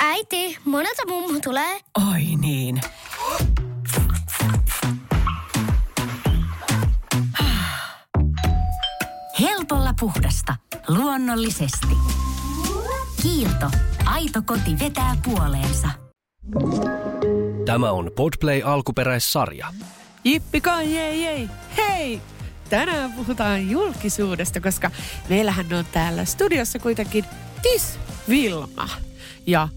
Äiti, monelta mummu tulee? Oi niin. Helpolla puhdasta. Luonnollisesti. Kiilto. Aito koti vetää puoleensa. Tämä on Podplay alkuperäissarja. Jippi kai, jei, jei. Hei! Tänään puhutaan julkisuudesta, koska meillähän on täällä studiossa kuitenkin Tis Vilma ja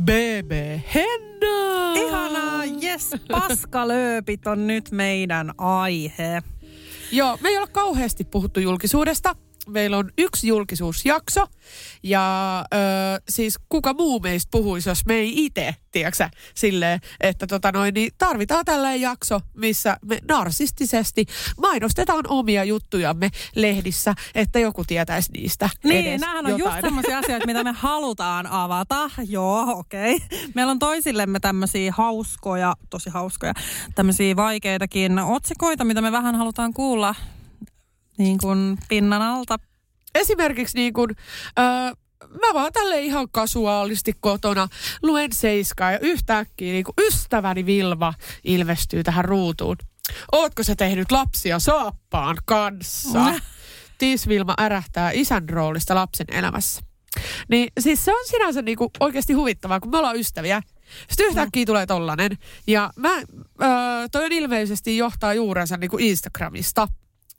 BB Henna. Ihanaa, yes, paskalööpit on nyt meidän aihe. Joo, me ei ole kauheasti puhuttu julkisuudesta. Meillä on yksi julkisuusjakso ja ö, siis kuka muu meistä puhuisi, jos me ei itse, tiedätkö silleen, että tota noin, niin tarvitaan tällainen jakso, missä me narsistisesti mainostetaan omia juttujamme lehdissä, että joku tietäisi niistä Niin, nämähän on jotain. just sellaisia asioita, mitä me halutaan avata. Joo, okei. Okay. Meillä on toisillemme tämmöisiä hauskoja, tosi hauskoja, tämmöisiä vaikeitakin otsikoita, mitä me vähän halutaan kuulla niin kuin pinnan alta. Esimerkiksi niin kuin, ö, mä vaan tälle ihan kasuaalisti kotona luen seiskaa ja yhtäkkiä niin kuin ystäväni Vilma ilmestyy tähän ruutuun. Ootko sä tehnyt lapsia saappaan kanssa? Mm. Tiis Vilma ärähtää isän roolista lapsen elämässä. Niin siis se on sinänsä niinku oikeasti huvittavaa, kun me ollaan ystäviä. Sitten yhtäkkiä tulee tollanen. Ja mä, ö, toi on ilmeisesti johtaa juurensa niinku Instagramista.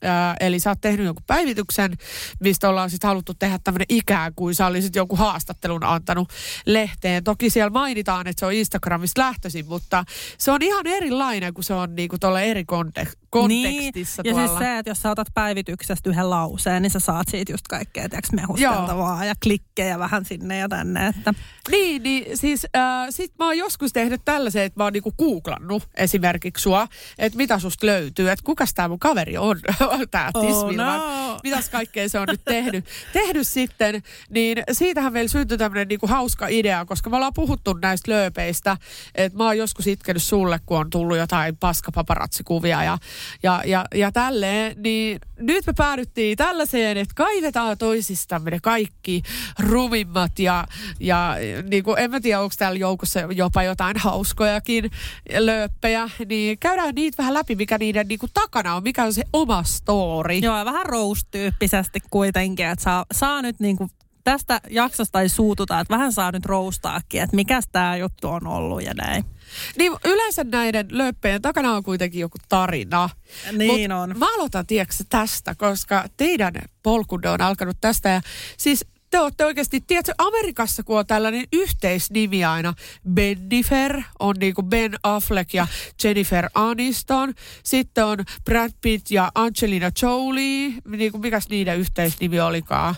Ää, eli sä oot tehnyt jonkun päivityksen, mistä ollaan sitten haluttu tehdä tämmöinen ikään kuin sä olisit joku haastattelun antanut lehteen. Toki siellä mainitaan, että se on Instagramista lähtöisin, mutta se on ihan erilainen, kun se on niinku tuolla eri kontek- kontekstissa niin. Ja tuolla. siis se, että jos sä otat päivityksestä yhden lauseen, niin sä saat siitä just kaikkea tiiäks, mehusteltavaa ja klikkejä vähän sinne ja tänne. Että. Niin, niin siis äh, sit mä oon joskus tehnyt tällaisen, että mä oon niinku googlannut esimerkiksi sua, että mitä susta löytyy, että kukas tää mun kaveri on, tää Oh Tisvilman. no. Mitäs kaikkea se on nyt tehnyt, tehnyt sitten, niin siitähän meillä syntyi tämmönen niinku hauska idea, koska me ollaan puhuttu näistä lööpeistä, että mä oon joskus itkenyt sulle, kun on tullut jotain paskapaparatsikuvia ja, ja, ja, ja tälleen, niin nyt me päädyttiin tällaiseen, että kaivetaan toisistamme ne kaikki rumimmat ja, ja niin kuin, en mä tiedä, onko täällä joukossa jopa jotain hauskojakin lööppejä, niin käydään niitä vähän läpi, mikä niiden niin kuin, takana on, mikä on se oma story. Joo, vähän roast-tyyppisesti kuitenkin, että saa, saa nyt niinku tästä jaksosta ei suututa, että vähän saa nyt roustaakin, että mikäs tämä juttu on ollut ja näin. Niin yleensä näiden lööppejä takana on kuitenkin joku tarina. Niin Mut on. Mä aloitan, tiedätkö, tästä, koska teidän polkunne on alkanut tästä. Ja siis te olette oikeasti, tiedätkö, Amerikassa kun on tällainen yhteisnimi aina, Bennifer, on niin kuin Ben Affleck ja Jennifer Aniston. Sitten on Brad Pitt ja Angelina Jolie, niin kuin mikäs niiden yhteisnimi olikaan.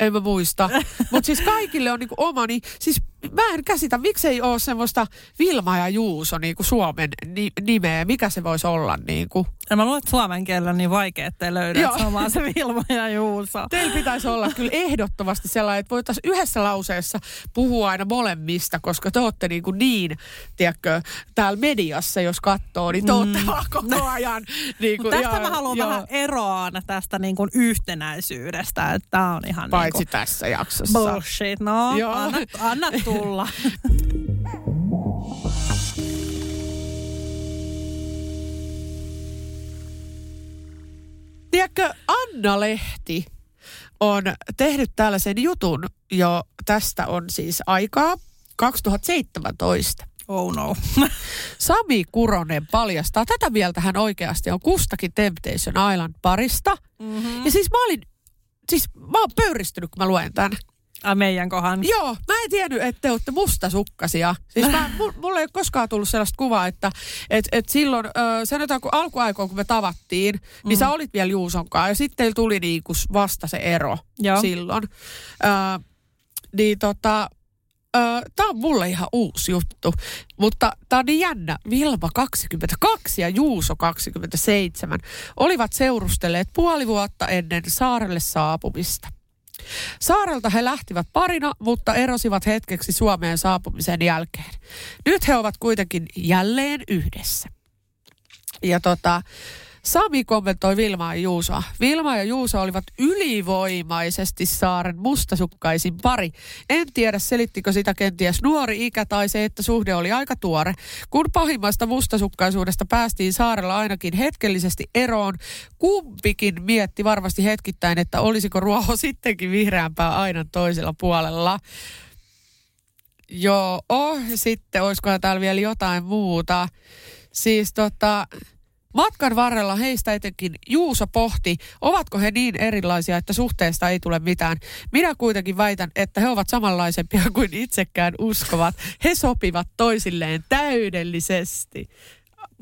En mä muista. Mutta siis kaikille on niinku oma, niin siis mä en käsitä, miksei ole semmoista Vilma ja Juuso niinku Suomen ni- nimeä. Mikä se voisi olla niinku? Ja mä luulen, että suomen kielellä on niin vaikea, ettei löydä, Joo. että se on vaan se Vilma ja Juuso. Teillä pitäisi olla kyllä ehdottomasti sellainen, että voitaisiin yhdessä lauseessa puhua aina molemmista, koska te olette niin, kuin niin tiedätkö, täällä mediassa, jos katsoo, niin te olette mm. vaan koko ajan. Niin kuin, tästä mä haluan vähän eroon tästä niin kuin yhtenäisyydestä, että tää on ihan Paitsi niin tässä jaksossa. kuin bullshit. No, Joo. anna, anna tulla. Tiedätkö, Anna Lehti on tehnyt tällaisen jutun jo, tästä on siis aikaa, 2017. Oh no. Sami Kuronen paljastaa, tätä mieltä hän oikeasti on kustakin Temptation Island parista. Mm-hmm. Ja siis mä olin, siis mä oon pöyristynyt, kun mä luen tämän. Ai meidän kohan. Joo, mä en tiennyt, että te olette mustasukkasia. Siis mä, mu- mulle ei ole koskaan tullut sellaista kuvaa, että et, et silloin, ö, sanotaan kun alkuaikoina kun me tavattiin, niin sä olit vielä Juusonkaan ja sitten teillä tuli niinku vasta se ero Joo. silloin. Ö, niin tota, Tämä on mulle ihan uusi juttu, mutta tämä on niin jännä. Vilma 22 ja Juuso 27 olivat seurustelleet puoli vuotta ennen saarelle saapumista. Saarelta he lähtivät parina, mutta erosivat hetkeksi Suomeen saapumisen jälkeen. Nyt he ovat kuitenkin jälleen yhdessä. Ja tota, Sami kommentoi Vilmaa ja Juusoa. Vilma ja Juuso olivat ylivoimaisesti saaren mustasukkaisin pari. En tiedä, selittikö sitä kenties nuori ikä tai se, että suhde oli aika tuore. Kun pahimmasta mustasukkaisuudesta päästiin saarella ainakin hetkellisesti eroon, kumpikin mietti varmasti hetkittäin, että olisiko ruoho sittenkin vihreämpää aina toisella puolella. Joo, oh, sitten olisikohan täällä vielä jotain muuta. Siis tota, matkan varrella heistä etenkin Juuso pohti, ovatko he niin erilaisia, että suhteesta ei tule mitään. Minä kuitenkin väitän, että he ovat samanlaisempia kuin itsekään uskovat. He sopivat toisilleen täydellisesti.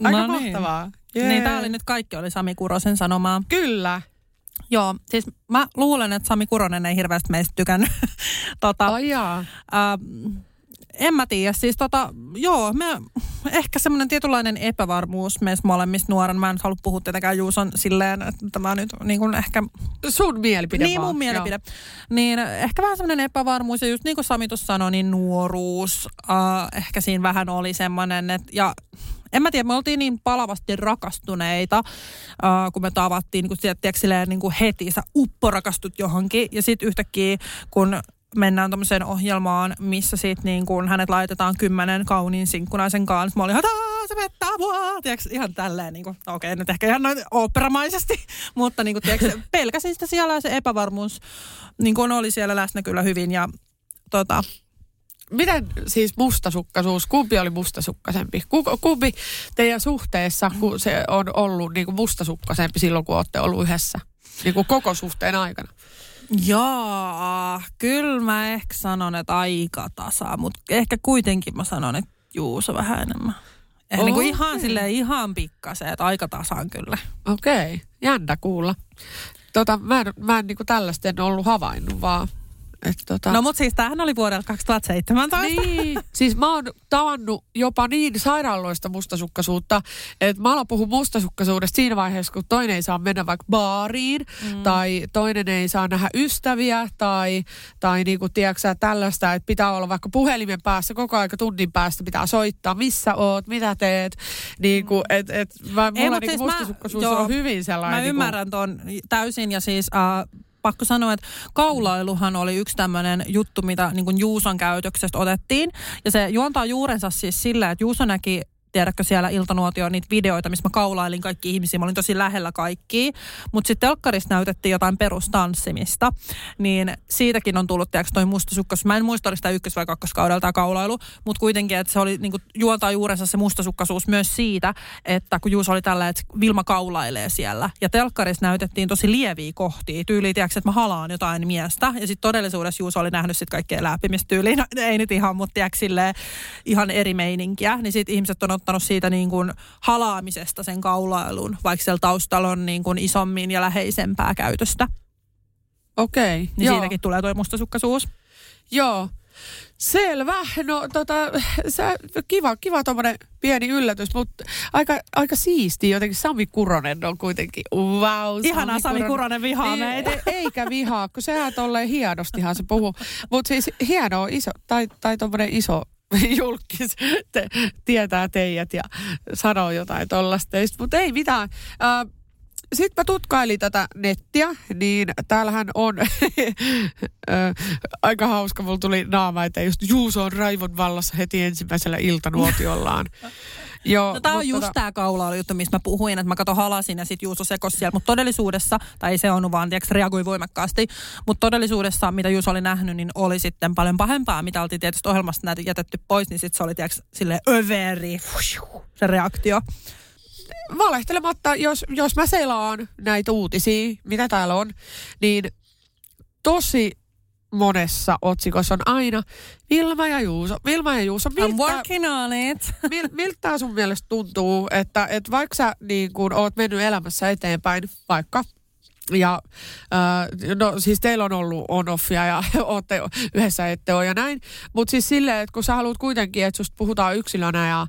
Aika No niin. mahtavaa. Niin, tää oli nyt kaikki oli Sami Kurosen sanomaa. Kyllä. Joo, siis mä luulen, että Sami Kuronen ei hirveästi meistä tykännyt. tota, jaa. Ähm, en mä tiedä, siis tota, joo, me, ehkä semmoinen tietynlainen epävarmuus meissä molemmista nuoren. Mä en halua puhua tietenkään Juuson silleen, että tämä nyt niin kuin ehkä... Sun mielipide niin, vaan. mun mielipide. Niin ehkä vähän semmoinen epävarmuus ja just niin kuin Sami tuossa sanoi, niin nuoruus. Äh, ehkä siinä vähän oli semmoinen, että ja en mä tiedä, me oltiin niin palavasti rakastuneita, äh, kun me tavattiin, niin kuin, tiedätkö, silleen, niin kuin heti, sä upporakastut johonkin. Ja sitten yhtäkkiä, kun mennään tämmöiseen ohjelmaan, missä sitten niin kun hänet laitetaan kymmenen kauniin sinkkunaisen kanssa. Mä olin, se pettää mua, tiedätkö, ihan tälleen, niin kuin, no okei, nyt ehkä ihan noin oopperamaisesti, mutta niin kuin, tiedätkö, pelkäsin sitä siellä se epävarmuus niin kuin oli siellä läsnä kyllä hyvin ja tota, Miten siis mustasukkaisuus, kumpi oli mustasukkaisempi? Ku- Kumpi teidän suhteessa kun se on ollut niin kuin mustasukkaisempi silloin, kun olette ollut yhdessä? Niin kuin koko suhteen aikana. Jaa, kyllä mä ehkä sanon, että aika tasa, mutta ehkä kuitenkin mä sanon, että Juuso vähän enemmän. Ehkä niin kuin ihan silleen ihan pikkasen, että aika tasaan kyllä. Okei, jännä kuulla. Tota, mä en, mä en niin kuin tällaista en ollut havainnut, vaan että tota, No mutta siis tämähän oli vuodelta 2017. Niin. Siis mä oon tavannut jopa niin sairaaloista mustasukkaisuutta, että mä alan puhua mustasukkaisuudesta siinä vaiheessa, kun toinen ei saa mennä vaikka baariin, mm. tai toinen ei saa nähdä ystäviä, tai, tai niinku, tiedätkö tällaista, että pitää olla vaikka puhelimen päässä, koko aika tunnin päästä pitää soittaa, missä oot, mitä teet. Niinku, et, et, mä, mulla mut niinku siis mä- mustasukkaisuus joo, on hyvin sellainen. Mä niinku- ymmärrän ton täysin ja siis äh, pakko sanoa, että kaulailuhan oli yksi tämmöinen juttu, mitä niin kuin Juuson käytöksestä otettiin. Ja se juontaa juurensa siis sillä, että Juuso näki tiedätkö siellä Iltanuotio niitä videoita, missä mä kaulailin kaikki ihmisiä. Mä olin tosi lähellä kaikkia. Mutta sitten telkkarissa näytettiin jotain perustanssimista. Niin siitäkin on tullut, tiedätkö, toi mustasukkaisuus. Mä en muista, oliko sitä ykkös- vai kakkoskaudella tämä kaulailu. Mutta kuitenkin, että se oli niinku, juontaa juurensa se mustasukkaisuus myös siitä, että kun Juuso oli tällä, että Vilma kaulailee siellä. Ja telkkarissa näytettiin tosi lieviä kohtia. Tyyliin, tiedätkö, että mä halaan jotain miestä. Ja sitten todellisuudessa Juuso oli nähnyt sitten kaikkea läpimistä tyyliin. No, ei nyt ihan, mutta tiedätkö, silleen, ihan eri meininkiä. Niin sitten ihmiset on ottanut siitä niin kuin halaamisesta sen kaulailun, vaikka siellä taustalla on niin kuin isommin ja läheisempää käytöstä. Okei, Niin joo. siitäkin tulee tuo mustasukkaisuus. Joo. Selvä. No tota, sä, kiva, kiva tommonen pieni yllätys, mutta aika, aika siisti jotenkin. Sami Kuronen on kuitenkin, wow. Ihanaa Sami Kuronen vihaa Niin, meitä. e- eikä vihaa, kun sehän tolleen hienostihan se puhuu. Mutta siis hieno iso, tai, tai tommonen iso julkis te, tietää teidät ja sanoo jotain tollasta. Mutta ei mitään. Sitten mä tutkailin tätä nettiä, niin täällähän on aika hauska, mulla tuli naama, että just Juuso on raivon vallassa heti ensimmäisellä iltanuotiollaan. Joo, No, tämä on just tota- tämä kaulaulu juttu, mistä mä puhuin, että mä kato halasin ja sitten Juuso sekos siellä. Mutta todellisuudessa, tai ei se on vaan, tiedätkö, reagoi voimakkaasti. Mutta todellisuudessa, mitä Juuso oli nähnyt, niin oli sitten paljon pahempaa, mitä oltiin tietysti ohjelmasta näitä jätetty pois, niin sitten se oli, tiedätkö, sille överi, se reaktio. valehtelematta, jos, jos mä selaan näitä uutisia, mitä täällä on, niin tosi monessa otsikossa on aina Vilma ja Juuso. Vilma ja Juuso. I'm Miltä, working on it. mil, miltä sun mielestä tuntuu, että, että vaikka sä niin kun oot mennyt elämässä eteenpäin, vaikka ja äh, no siis teillä on ollut on-offia ja ootte yhdessä ette ole ja näin. Mutta siis silleen, että kun sä haluat kuitenkin, että susta puhutaan yksilönä ja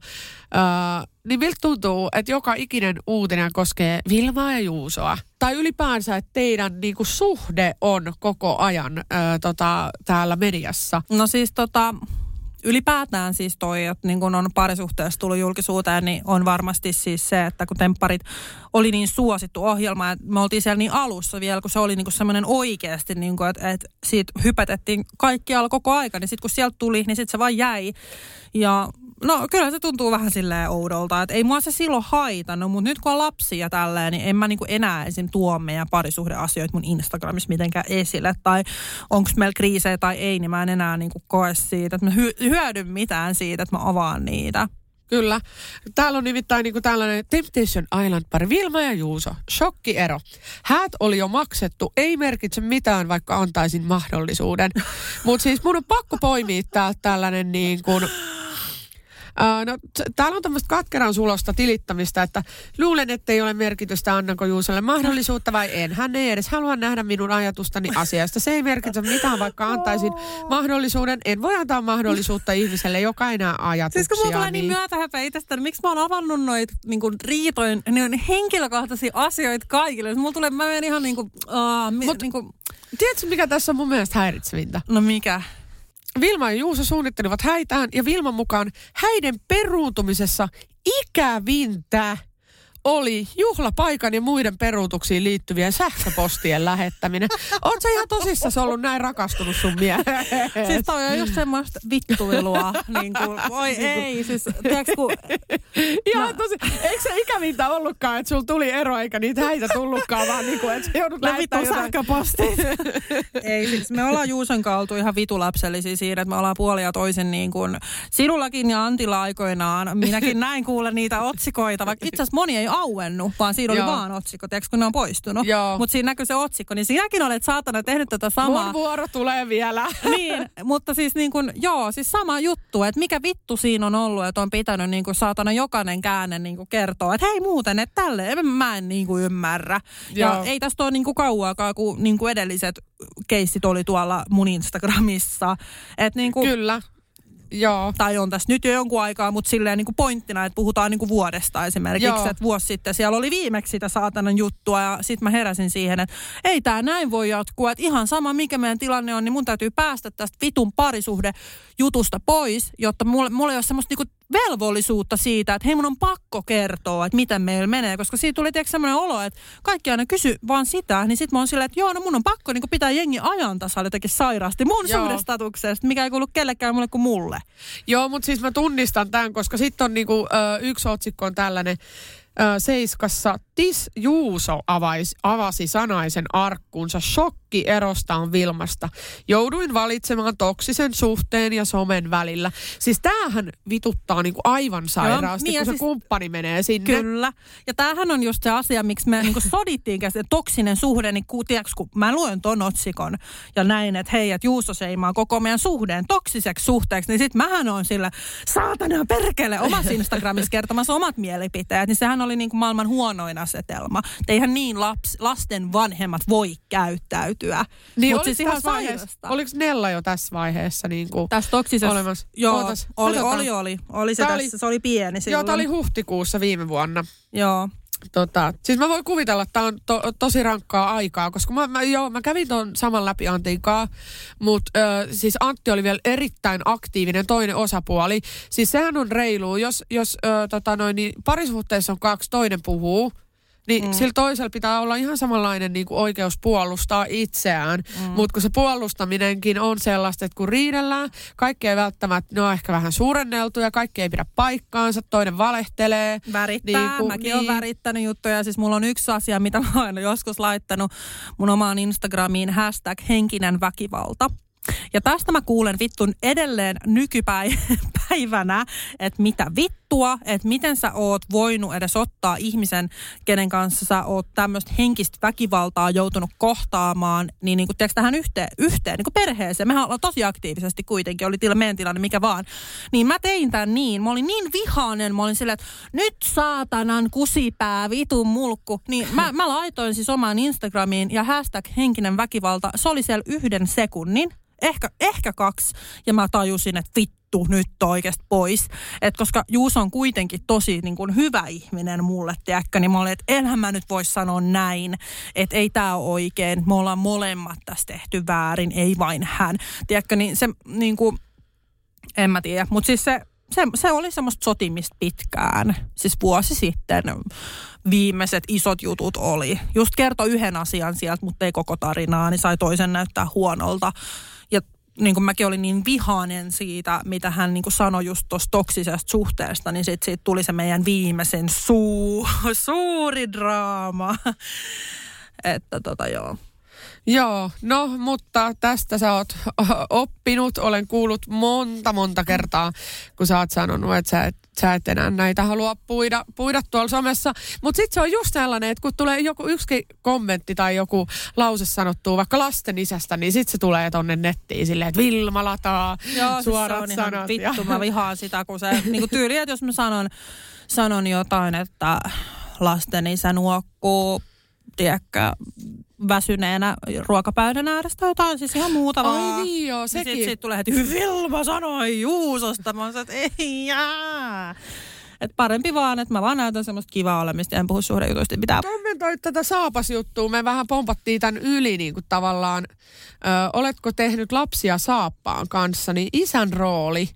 äh, niin miltä tuntuu, että joka ikinen uutinen koskee Vilmaa ja Juusoa? Tai ylipäänsä, että teidän niinku, suhde on koko ajan äh, tota, täällä mediassa. No siis tota, ylipäätään siis toi, että niin kun on parisuhteessa tullut julkisuuteen, niin on varmasti siis se, että kun Tempparit oli niin suosittu ohjelma, että me oltiin siellä niin alussa vielä, kun se oli niin semmoinen oikeasti, niin kuin, että, että siitä hypätettiin kaikkialla koko aika, niin sitten kun sieltä tuli, niin sitten se vaan jäi. Ja No kyllä se tuntuu vähän silleen oudolta, että ei mua se silloin haitannut, mutta nyt kun on lapsia tälleen, niin en mä niinku enää esim. tuo meidän parisuhdeasioita mun Instagramissa mitenkään esille. Tai onko meillä kriisejä tai ei, niin mä en enää niinku koe siitä, että mä hy- hyödyn mitään siitä, että mä avaan niitä. Kyllä. Täällä on nimittäin niin kuin tällainen Temptation Island-pari Vilma ja Juuso. Shokkiero. Häät oli jo maksettu. Ei merkitse mitään, vaikka antaisin mahdollisuuden. Mutta siis mun on pakko poimia täältä tällainen niin kuin Uh, no, täällä on tämmöistä katkeran sulosta tilittämistä, että luulen, että ei ole merkitystä, annanko Juusolle mahdollisuutta vai en. Hän ei edes halua nähdä minun ajatustani asiasta. Se ei merkitse mitään, vaikka antaisin mahdollisuuden. En voi antaa mahdollisuutta ihmiselle, joka ei näe ajatuksia. Siis kun mulla tulee niin myötähäpeä itsestäni, niin miksi mä oon avannut noita niin riitojen niin henkilökohtaisia asioita kaikille. Siis mulla tulee, mä menen ihan niin kuin, uh, mi, Mut, niin kuin, Tiedätkö, mikä tässä on mun mielestä häiritsevintä? no mikä? Vilma ja Juuso suunnittelivat häitään ja Vilman mukaan häiden peruuntumisessa ikävintä oli juhlapaikan ja muiden peruutuksiin liittyvien sähköpostien lähettäminen. Oot sä ihan tosissaan ollut näin rakastunut sun mieheen? Siis toi on just semmoista vittuilua. niin kuin, voi ei, siis tiedätkö kun... Ihan No. tosi. Eikö se ikävintä ollutkaan, että sulla tuli ero eikä niitä häitä tullutkaan, vaan niin kuin, että sä joudut lähettämään jotain. sähköpostit. ei siis, me ollaan Juuson kanssa oltu ihan vitulapsellisia siinä, että me ollaan puolia toisen niin kuin sinullakin ja Antilla aikoinaan. Minäkin näin kuulen niitä otsikoita, vaikka itse asiassa moni ei auennut, vaan siinä oli Joo. vaan otsikko, tiedätkö, kun ne on poistunut. Mutta siinä näkyy se otsikko, niin sinäkin olet saatana tehnyt tätä samaa. Mun vuoro tulee vielä. niin, mutta siis niin kuin, joo, siis sama juttu, että mikä vittu siinä on ollut, että on pitänyt niin kuin saatana jokainen käänne niin kuin kertoa, että hei muuten, että tälle mä en niin kuin ymmärrä. Ja Joo. ei tästä ole niin kuin kauaakaan, kun niin kuin edelliset keissit oli tuolla mun Instagramissa. Että niin kuin, Kyllä. Joo. tai on tässä nyt jo jonkun aikaa, mutta silleen niin kuin pointtina, että puhutaan niin kuin vuodesta esimerkiksi, Joo. että vuosi sitten siellä oli viimeksi sitä saatanan juttua ja sitten mä heräsin siihen, että ei tämä näin voi jatkua, että ihan sama mikä meidän tilanne on, niin mun täytyy päästä tästä vitun parisuhde jutusta pois, jotta mulla, mulla ei ole semmoista niinku velvollisuutta siitä, että hei mun on pakko kertoa, että miten meillä menee, koska siitä tuli tietysti semmoinen olo, että kaikki aina kysy vaan sitä, niin sitten mä oon silleen, että joo, no mun on pakko niinku pitää jengi ajan tasalla jotenkin sairaasti mun Joo. suhdestatuksesta, mikä ei kuulu kellekään mulle kuin mulle. Joo, mutta siis mä tunnistan tämän, koska sitten on niinku, ö, yksi otsikko on tällainen. Ö, Seiskassa Tis Juuso avais, avasi sanaisen arkkuunsa. Shokki erostaan Vilmasta. Jouduin valitsemaan toksisen suhteen ja somen välillä. Siis tämähän vituttaa niinku aivan sairaasti, niin ja kun se siis- kumppani menee sinne. Kyllä. Ja tämähän on just se asia, miksi me niin sodittiin käsin, toksinen suhde, niin ku, tiiäks, kun mä luen ton otsikon ja näin, että hei, että Juuso seimaa koko meidän suhteen toksiseksi suhteeksi, niin sit mähän on sillä, saatana perkele, omassa Instagramissa kertomassa omat mielipiteet, niin sehän oli niin kuin maailman huonoin asetelma. Et Eihän niin laps, lasten vanhemmat voi käyttäytyä. Niin Mut oliko, siis ihan sairasta. oliko Nella jo tässä vaiheessa? Niinku, Tässä toksisessa, Olemassa. joo, Ootas, oli, katsotaan. oli, oli, oli se Tää tässä, oli- se oli pieni silloin. joo, tämä oli huhtikuussa viime vuonna. Joo. Tota, siis mä voin kuvitella, että tämä on to, tosi rankkaa aikaa, koska mä, mä, joo, mä kävin ton saman läpi Antin kanssa, mutta siis Antti oli vielä erittäin aktiivinen toinen osapuoli. Siis sehän on reilu, jos, jos ö, tota noin, niin parisuhteessa on kaksi, toinen puhuu, niin mm. sillä toisella pitää olla ihan samanlainen niin kuin oikeus puolustaa itseään. Mm. Mutta kun se puolustaminenkin on sellaista, että kun riidellään, kaikki ei välttämättä, ne on ehkä vähän suurenneltuja, kaikki ei pidä paikkaansa, toinen valehtelee. Värittää, Niin kuin- mäkin niin. olen värittänyt juttuja. Siis mulla on yksi asia, mitä mä oon joskus laittanut mun omaan Instagramiin, hashtag henkinen väkivalta. Ja tästä mä kuulen vittun edelleen nykypäivänä, että mitä vittua, että miten sä oot voinut edes ottaa ihmisen, kenen kanssa sä oot tämmöistä henkistä väkivaltaa joutunut kohtaamaan, niin, niin kuin, tiedätkö, tähän yhteen, yhteen niin kuin perheeseen. Mehän ollaan tosi aktiivisesti kuitenkin, oli tila, meidän tilanne mikä vaan. Niin mä tein tämän niin, mä olin niin vihainen, mä olin silleen, että nyt saatanan kusipää, vitun mulkku. Niin mä, mä laitoin siis omaan Instagramiin ja hashtag henkinen väkivalta, se oli siellä yhden sekunnin ehkä, ehkä kaksi, ja mä tajusin, että vittu, nyt oikeasti pois. Et koska Juuso on kuitenkin tosi niin kuin hyvä ihminen mulle, tiedätkö, niin mä olin, että enhän mä nyt voi sanoa näin, että ei tämä ole oikein, me ollaan molemmat tässä tehty väärin, ei vain hän. Tiedätkö, niin se niin kuin, En mä tiedä, mutta siis se, se, se oli semmoista sotimista pitkään. Siis vuosi sitten viimeiset isot jutut oli. Just kertoi yhden asian sieltä, mutta ei koko tarinaa, niin sai toisen näyttää huonolta. Niin kuin mäkin olin niin vihainen siitä, mitä hän niin kuin sanoi just tuosta toksisesta suhteesta, niin sitten siitä tuli se meidän viimeisen suu, suuri draama. Että tota joo. Joo, no mutta tästä sä oot oppinut. Olen kuullut monta monta kertaa, kun sä oot sanonut, että sä et, sä et enää näitä halua puida, puida tuolla somessa. Mutta sitten se on just sellainen, että kun tulee joku yksi kommentti tai joku lause sanottuu vaikka lasten isästä, niin sitten se tulee tonne nettiin silleen, että Vilma lataa Joo, suorat siis se on sanat. ihan vittu, mä vihaan sitä, kun se niin kuin tyyli, että jos mä sanon, sanon jotain, että lasten isä nuokkuu, tiedätkö, väsyneenä ruokapöydän äärestä jotain, siis ihan muuta vaan. Ai niin joo, sekin. Sitten sit tulee heti, Vilma sanoi Juusosta. Mä oon, että ei jää. Et parempi vaan, että mä vaan näytän semmoista kivaa olemista ja en puhu suhdejutuista mitään. kommentoit tätä saapasjuttua. Me vähän pompattiin tämän yli niin kuin tavallaan. Ö, oletko tehnyt lapsia saappaan kanssa, niin isän rooli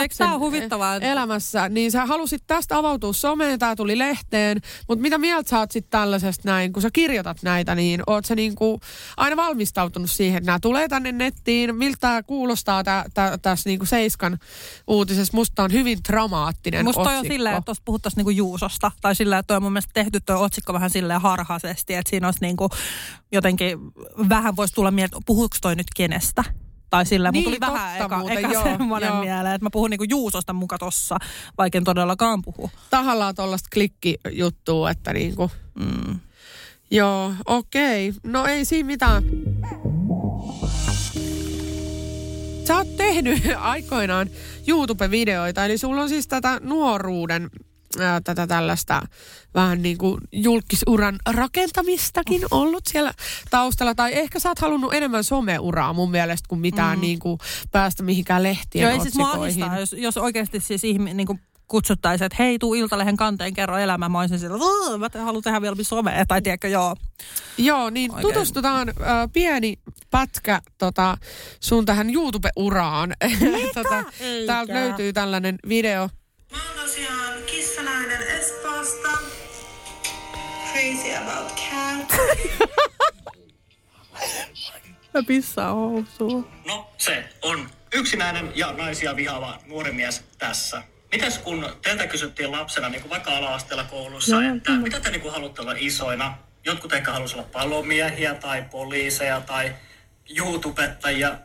eikö tää ole huvittavaa? elämässä, niin sä halusit tästä avautua someen, tää tuli lehteen, mutta mitä mieltä sä oot sitten tällaisesta näin, kun sä kirjoitat näitä, niin oot sä niinku aina valmistautunut siihen, että nämä tulee tänne nettiin, miltä tää kuulostaa tä, tä, tässä niinku Seiskan uutisessa, musta on hyvin dramaattinen Musta toi on otsikko. silleen, että tuosta puhuttaisiin niinku Juusosta. Tai silleen, että toi on mun mielestä tehty tuo otsikko vähän silleen harhaisesti. Että siinä olisi niinku jotenkin, vähän voisi tulla mieltä, puhuuko toi nyt kenestä? Tai sillä niin, tuli totta vähän eka, muuten, eka joo, semmoinen joo. mieleen, että mä puhun niinku Juusosta muka tossa, vaikka en todellakaan puhu. tahallaan tuollaista klikkijuttua, että niinku... Mm. Joo, okei. No ei siinä mitään. Sä oot tehnyt aikoinaan YouTube-videoita, eli sulla on siis tätä nuoruuden, ää, tätä tällaista vähän niin kuin julkisuran rakentamistakin ollut siellä taustalla. Tai ehkä sä oot halunnut enemmän someuraa mun mielestä kuin mitään mm. niin kuin päästä mihinkään lehtien Joo, ei siis mua ahdistaa, jos, jos oikeasti siis ihminen niin kutsuttaisiin, että hei, tuu Iltalehen kanteen, kerro elämää. Mä olisin sillä, "Vuu, mä haluan tehdä vielä somea. Tai tiedätkö, joo. Joo, niin Oikein. Oikein. tutustutaan äh, pieni pätkä tota, sun tähän YouTube-uraan. tota, Eikä. täältä löytyy tällainen video. Mä oon tosiaan Crazy about cat. Mä pissaan housuun. No, se on yksinäinen ja naisia vihaava nuori mies tässä. Mites kun teiltä kysyttiin lapsena, niin kuin vaikka ala-asteella koulussa, Joo, että mitä te niin kuin haluatte olla isoina? Jotkut ehkä halusivat olla palomiehiä tai poliiseja tai YouTubettajia.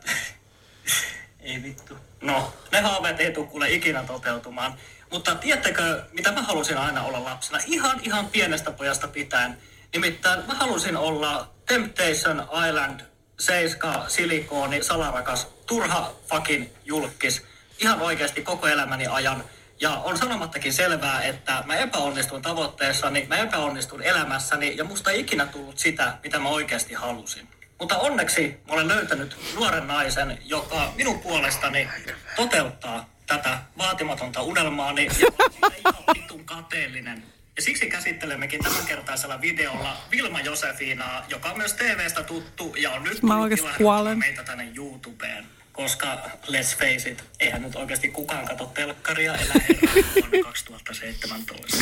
ei vittu. No, ne haaveet ei tule kuule ikinä toteutumaan. Mutta tiedättekö, mitä mä halusin aina olla lapsena? Ihan, ihan pienestä pojasta pitäen. Nimittäin mä halusin olla Temptation Island, Seiska, Silikooni, salarakas, turha fucking julkis. Ihan oikeasti koko elämäni ajan. Ja on sanomattakin selvää, että mä epäonnistuin tavoitteessani, mä epäonnistuin elämässäni ja musta ei ikinä tullut sitä, mitä mä oikeasti halusin. Mutta onneksi mä olen löytänyt nuoren naisen, joka minun puolestani toteuttaa tätä vaatimatonta unelmaani ja mä olen ihan vitun kateellinen. Ja siksi käsittelemmekin tämänkertaisella videolla Vilma Josefinaa, joka on myös TVstä tuttu ja on nyt tullut meitä tänne YouTubeen. Koska, let's face it, eihän nyt oikeasti kukaan katso telkkaria herran vuonna 2017.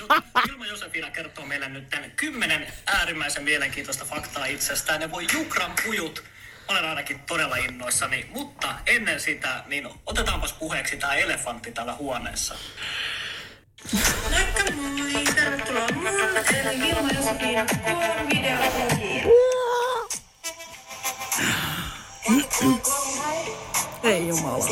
Joten Vilma Josefina kertoo meille nyt tämän kymmenen äärimmäisen mielenkiintoista faktaa itsestään. Ne voi jukran pujut. Olen ainakin todella innoissani, mutta ennen sitä, niin otetaanpas puheeksi tämä elefantti täällä huoneessa. Moikka moi! Tervetuloa mulle, eli Vilma. Ei jumala.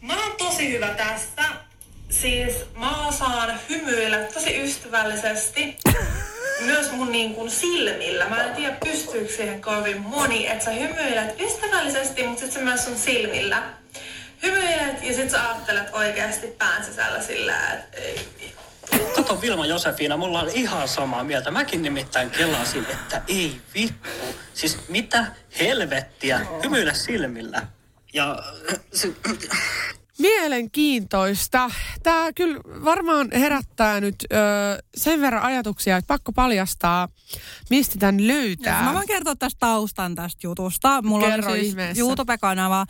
Mä oon tosi hyvä tästä. Siis mä osaan hymyillä tosi ystävällisesti. Myös mun niin kuin silmillä. Mä en tiedä pystyykö siihen kovin moni, että sä hymyilet ystävällisesti, mutta sit sä myös sun silmillä. Hymyilet ja sit sä ajattelet oikeasti pään sisällä sillä, että. Kato Vilma Josefina, mulla on ihan samaa mieltä. Mäkin nimittäin kelasin, että ei vittu. Siis mitä helvettiä, hymyile silmillä. Ja se, Mielenkiintoista. Tämä kyllä varmaan herättää nyt ö, sen verran ajatuksia, että pakko paljastaa, mistä tämän löytää. Mä voin kertoa tästä taustan tästä jutusta. Mulla Kerro oli siis ihmeessä. YouTube-kanava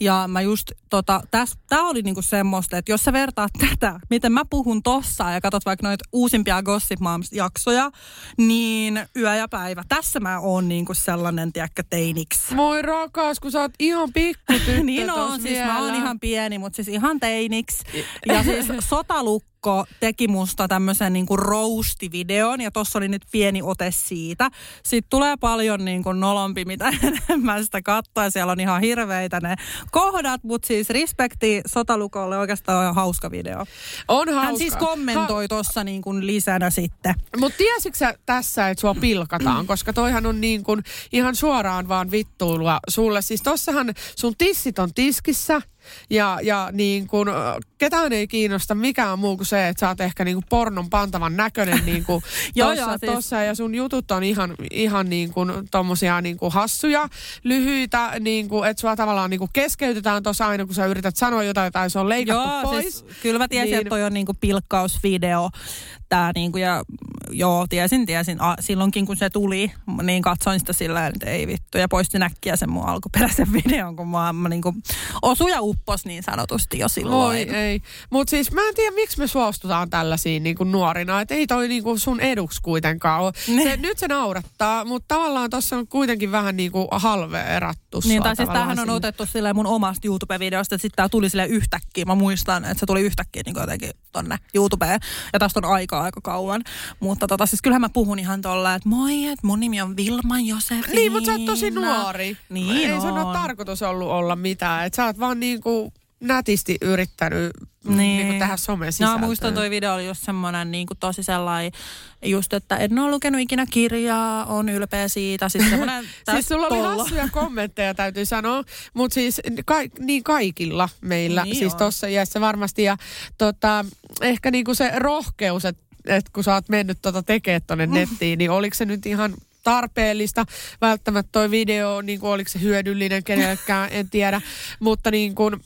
ja mä just, tota, tää oli niinku semmoista, että jos sä vertaat tätä, miten mä puhun tossa ja katsot vaikka noita uusimpia Gossip Moms-jaksoja, niin yö ja päivä. Tässä mä oon niinku sellainen, tiedätkö, teiniksi. Moi rakas, kun sä oot ihan pikkutyttö niin on, siis mä oon ihan pieni, mutta siis ihan teiniksi. Ja siis Sotalukko teki musta tämmöisen niinku roastivideon ja tossa oli nyt pieni ote siitä. Sitten tulee paljon niinku nolompi, mitä enemmän sitä katsoo ja siellä on ihan hirveitä ne kohdat, mutta siis respekti Sotalukolle oikeastaan on hauska video. On hauska. Hän siis kommentoi tuossa niinku lisänä sitten. Mutta tiesitkö sä tässä, että sua pilkataan? Koska toihan on niin kuin ihan suoraan vaan vittuilua sulle. Siis tossahan sun tissit on tiskissä ja, ja niin kuin, ketään ei kiinnosta mikään muu kuin se, että sä oot ehkä niin kuin pornon pantavan näköinen niin kuin Joo, tossa, joo, siis- tossa, ja sun jutut on ihan, ihan niin kuin tommosia niin kuin hassuja, lyhyitä, niin kuin, että sua tavallaan niin kuin keskeytetään tuossa aina, kun sä yrität sanoa jotain tai se on leikattu Joo, pois. siis kyllä mä tiesin, Niin- että toi on niinku pilkkausvideo. Tää niinku ja joo, tiesin, tiesin. A, silloinkin kun se tuli, niin katsoin sitä sillä että ei vittu. Ja poistin äkkiä sen mun alkuperäisen videon, kun mä, mä niinku osu ja uppos niin sanotusti jo silloin. Voi ei. Mutta siis mä en tiedä, miksi me suostutaan tällaisiin niin kuin nuorina. Että ei toi niin kuin sun eduksi kuitenkaan ole. Ne. Se, nyt se naurattaa, mutta tavallaan tuossa on kuitenkin vähän niin kuin halveerattu Niin, tai siis tämähän on otettu silleen mun omasta YouTube-videosta, että sitten tää tuli sille yhtäkkiä. Mä muistan, että se tuli yhtäkkiä niin jotenkin tonne YouTubeen. Ja tästä on aikaa aika kauan. Mutta tota, siis kyllähän mä puhun ihan tolla, että moi, että mun nimi on Vilma Josefina. Niin, mutta sä oot tosi nuori. Niin ei sun on. ole tarkoitus ollut olla mitään. Et sä oot vaan niin kuin nätisti yrittänyt niin. Niin. Niin kuin tehdä some No, sisältöä. muistan toi video oli just semmoinen niin kuin tosi sellainen, just että en ole lukenut ikinä kirjaa, on ylpeä siitä. Siis Siis sulla oli tollo. hassuja kommentteja, täytyy sanoa, mutta siis ka- niin kaikilla meillä, Niin niin siis on. tuossa iässä varmasti. Ja tota, ehkä niinku se rohkeus, että et kun sä oot mennyt tota tekemään tonne nettiin, niin oliko se nyt ihan tarpeellista. Välttämättä toi video, niin kuin, oliko se hyödyllinen kenellekään, en tiedä. Mutta niin kuin,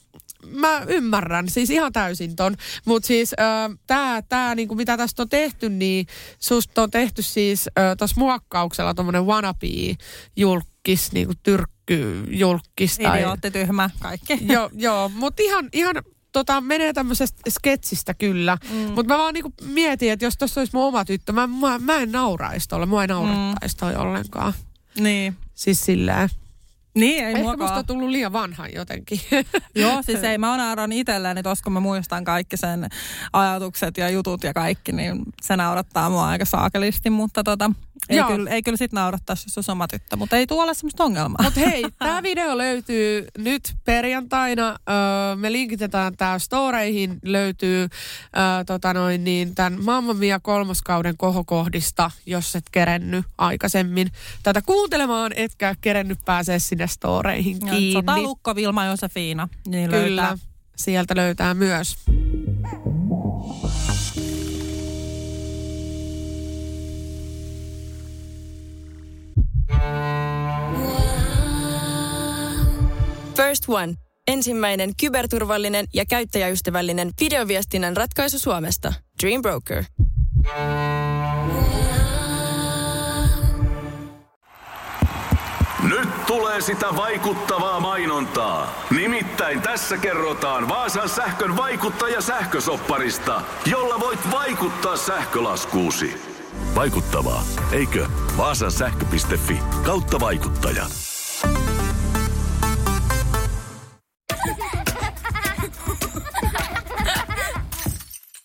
mä ymmärrän, siis ihan täysin ton. Mutta siis äh, tää, tää niinku, mitä tästä on tehty, niin susta on tehty siis äh, tuossa muokkauksella tommonen wannabe-julkis, niinku tyrkkyjulkis. Tai, Idiootti, tyhmä, kaikki. joo, joo mutta ihan, ihan tota, menee tämmöisestä sketsistä kyllä. Mm. Mutta mä vaan niinku mietin, että jos tuossa olisi mun oma tyttö, mä, mä, mä en nauraisi tolle, mua ei naurattaisi toi ollenkaan. Niin. Siis silleen. Niin, ei Ehkä musta on tullut liian vanha jotenkin. Joo, siis ei, mä nauran itselleen, että kun mä muistan kaikki sen ajatukset ja jutut ja kaikki, niin se naurattaa mua aika saakelisti, mutta tota, ei, Joo. kyllä, ei kyllä sit naurattaisi, jos olisi oma tyttö, mutta ei tuolla semmoista ongelmaa. Mutta hei, tämä video löytyy nyt perjantaina. Öö, me linkitetään tämä storeihin. Löytyy öö, tota noin, niin, tämän Mamma Mia kolmoskauden kohokohdista, jos et kerennyt aikaisemmin tätä kuuntelemaan, etkä kerennyt pääsee sinne storeihin kiinni. Sota Lukko, Vilma Josefina, niin Kyllä, löytää. sieltä löytää myös. First One. Ensimmäinen kyberturvallinen ja käyttäjäystävällinen videoviestinnän ratkaisu Suomesta. Dream Broker. Nyt tulee sitä vaikuttavaa mainontaa. Nimittäin tässä kerrotaan Vaasan sähkön vaikuttaja sähkösopparista, jolla voit vaikuttaa sähkölaskuusi. Vaikuttavaa, eikö? Vaasan sähkö.fi kautta vaikuttaja.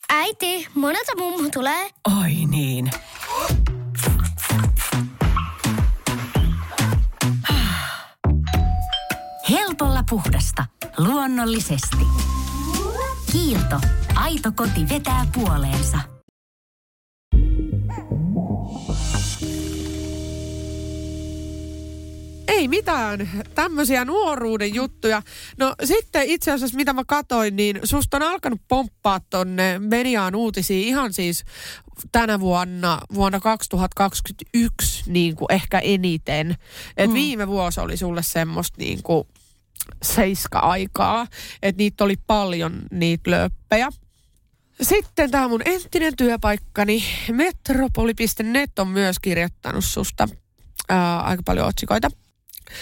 Äiti, monelta mummu tulee? Oi niin. Helpolla puhdasta. Luonnollisesti. Kiilto. Aito koti vetää puoleensa. Ei mitään tämmöisiä nuoruuden juttuja. No sitten itse asiassa mitä mä katoin, niin susta on alkanut pomppaa tonne mediaan uutisiin ihan siis tänä vuonna, vuonna 2021 niin kuin ehkä eniten. Et mm. viime vuosi oli sulle semmoista niin kuin seiska-aikaa. Että niitä oli paljon, niitä löppejä. Sitten tämä mun entinen työpaikkani, metropoli.net on myös kirjoittanut susta ää, aika paljon otsikoita.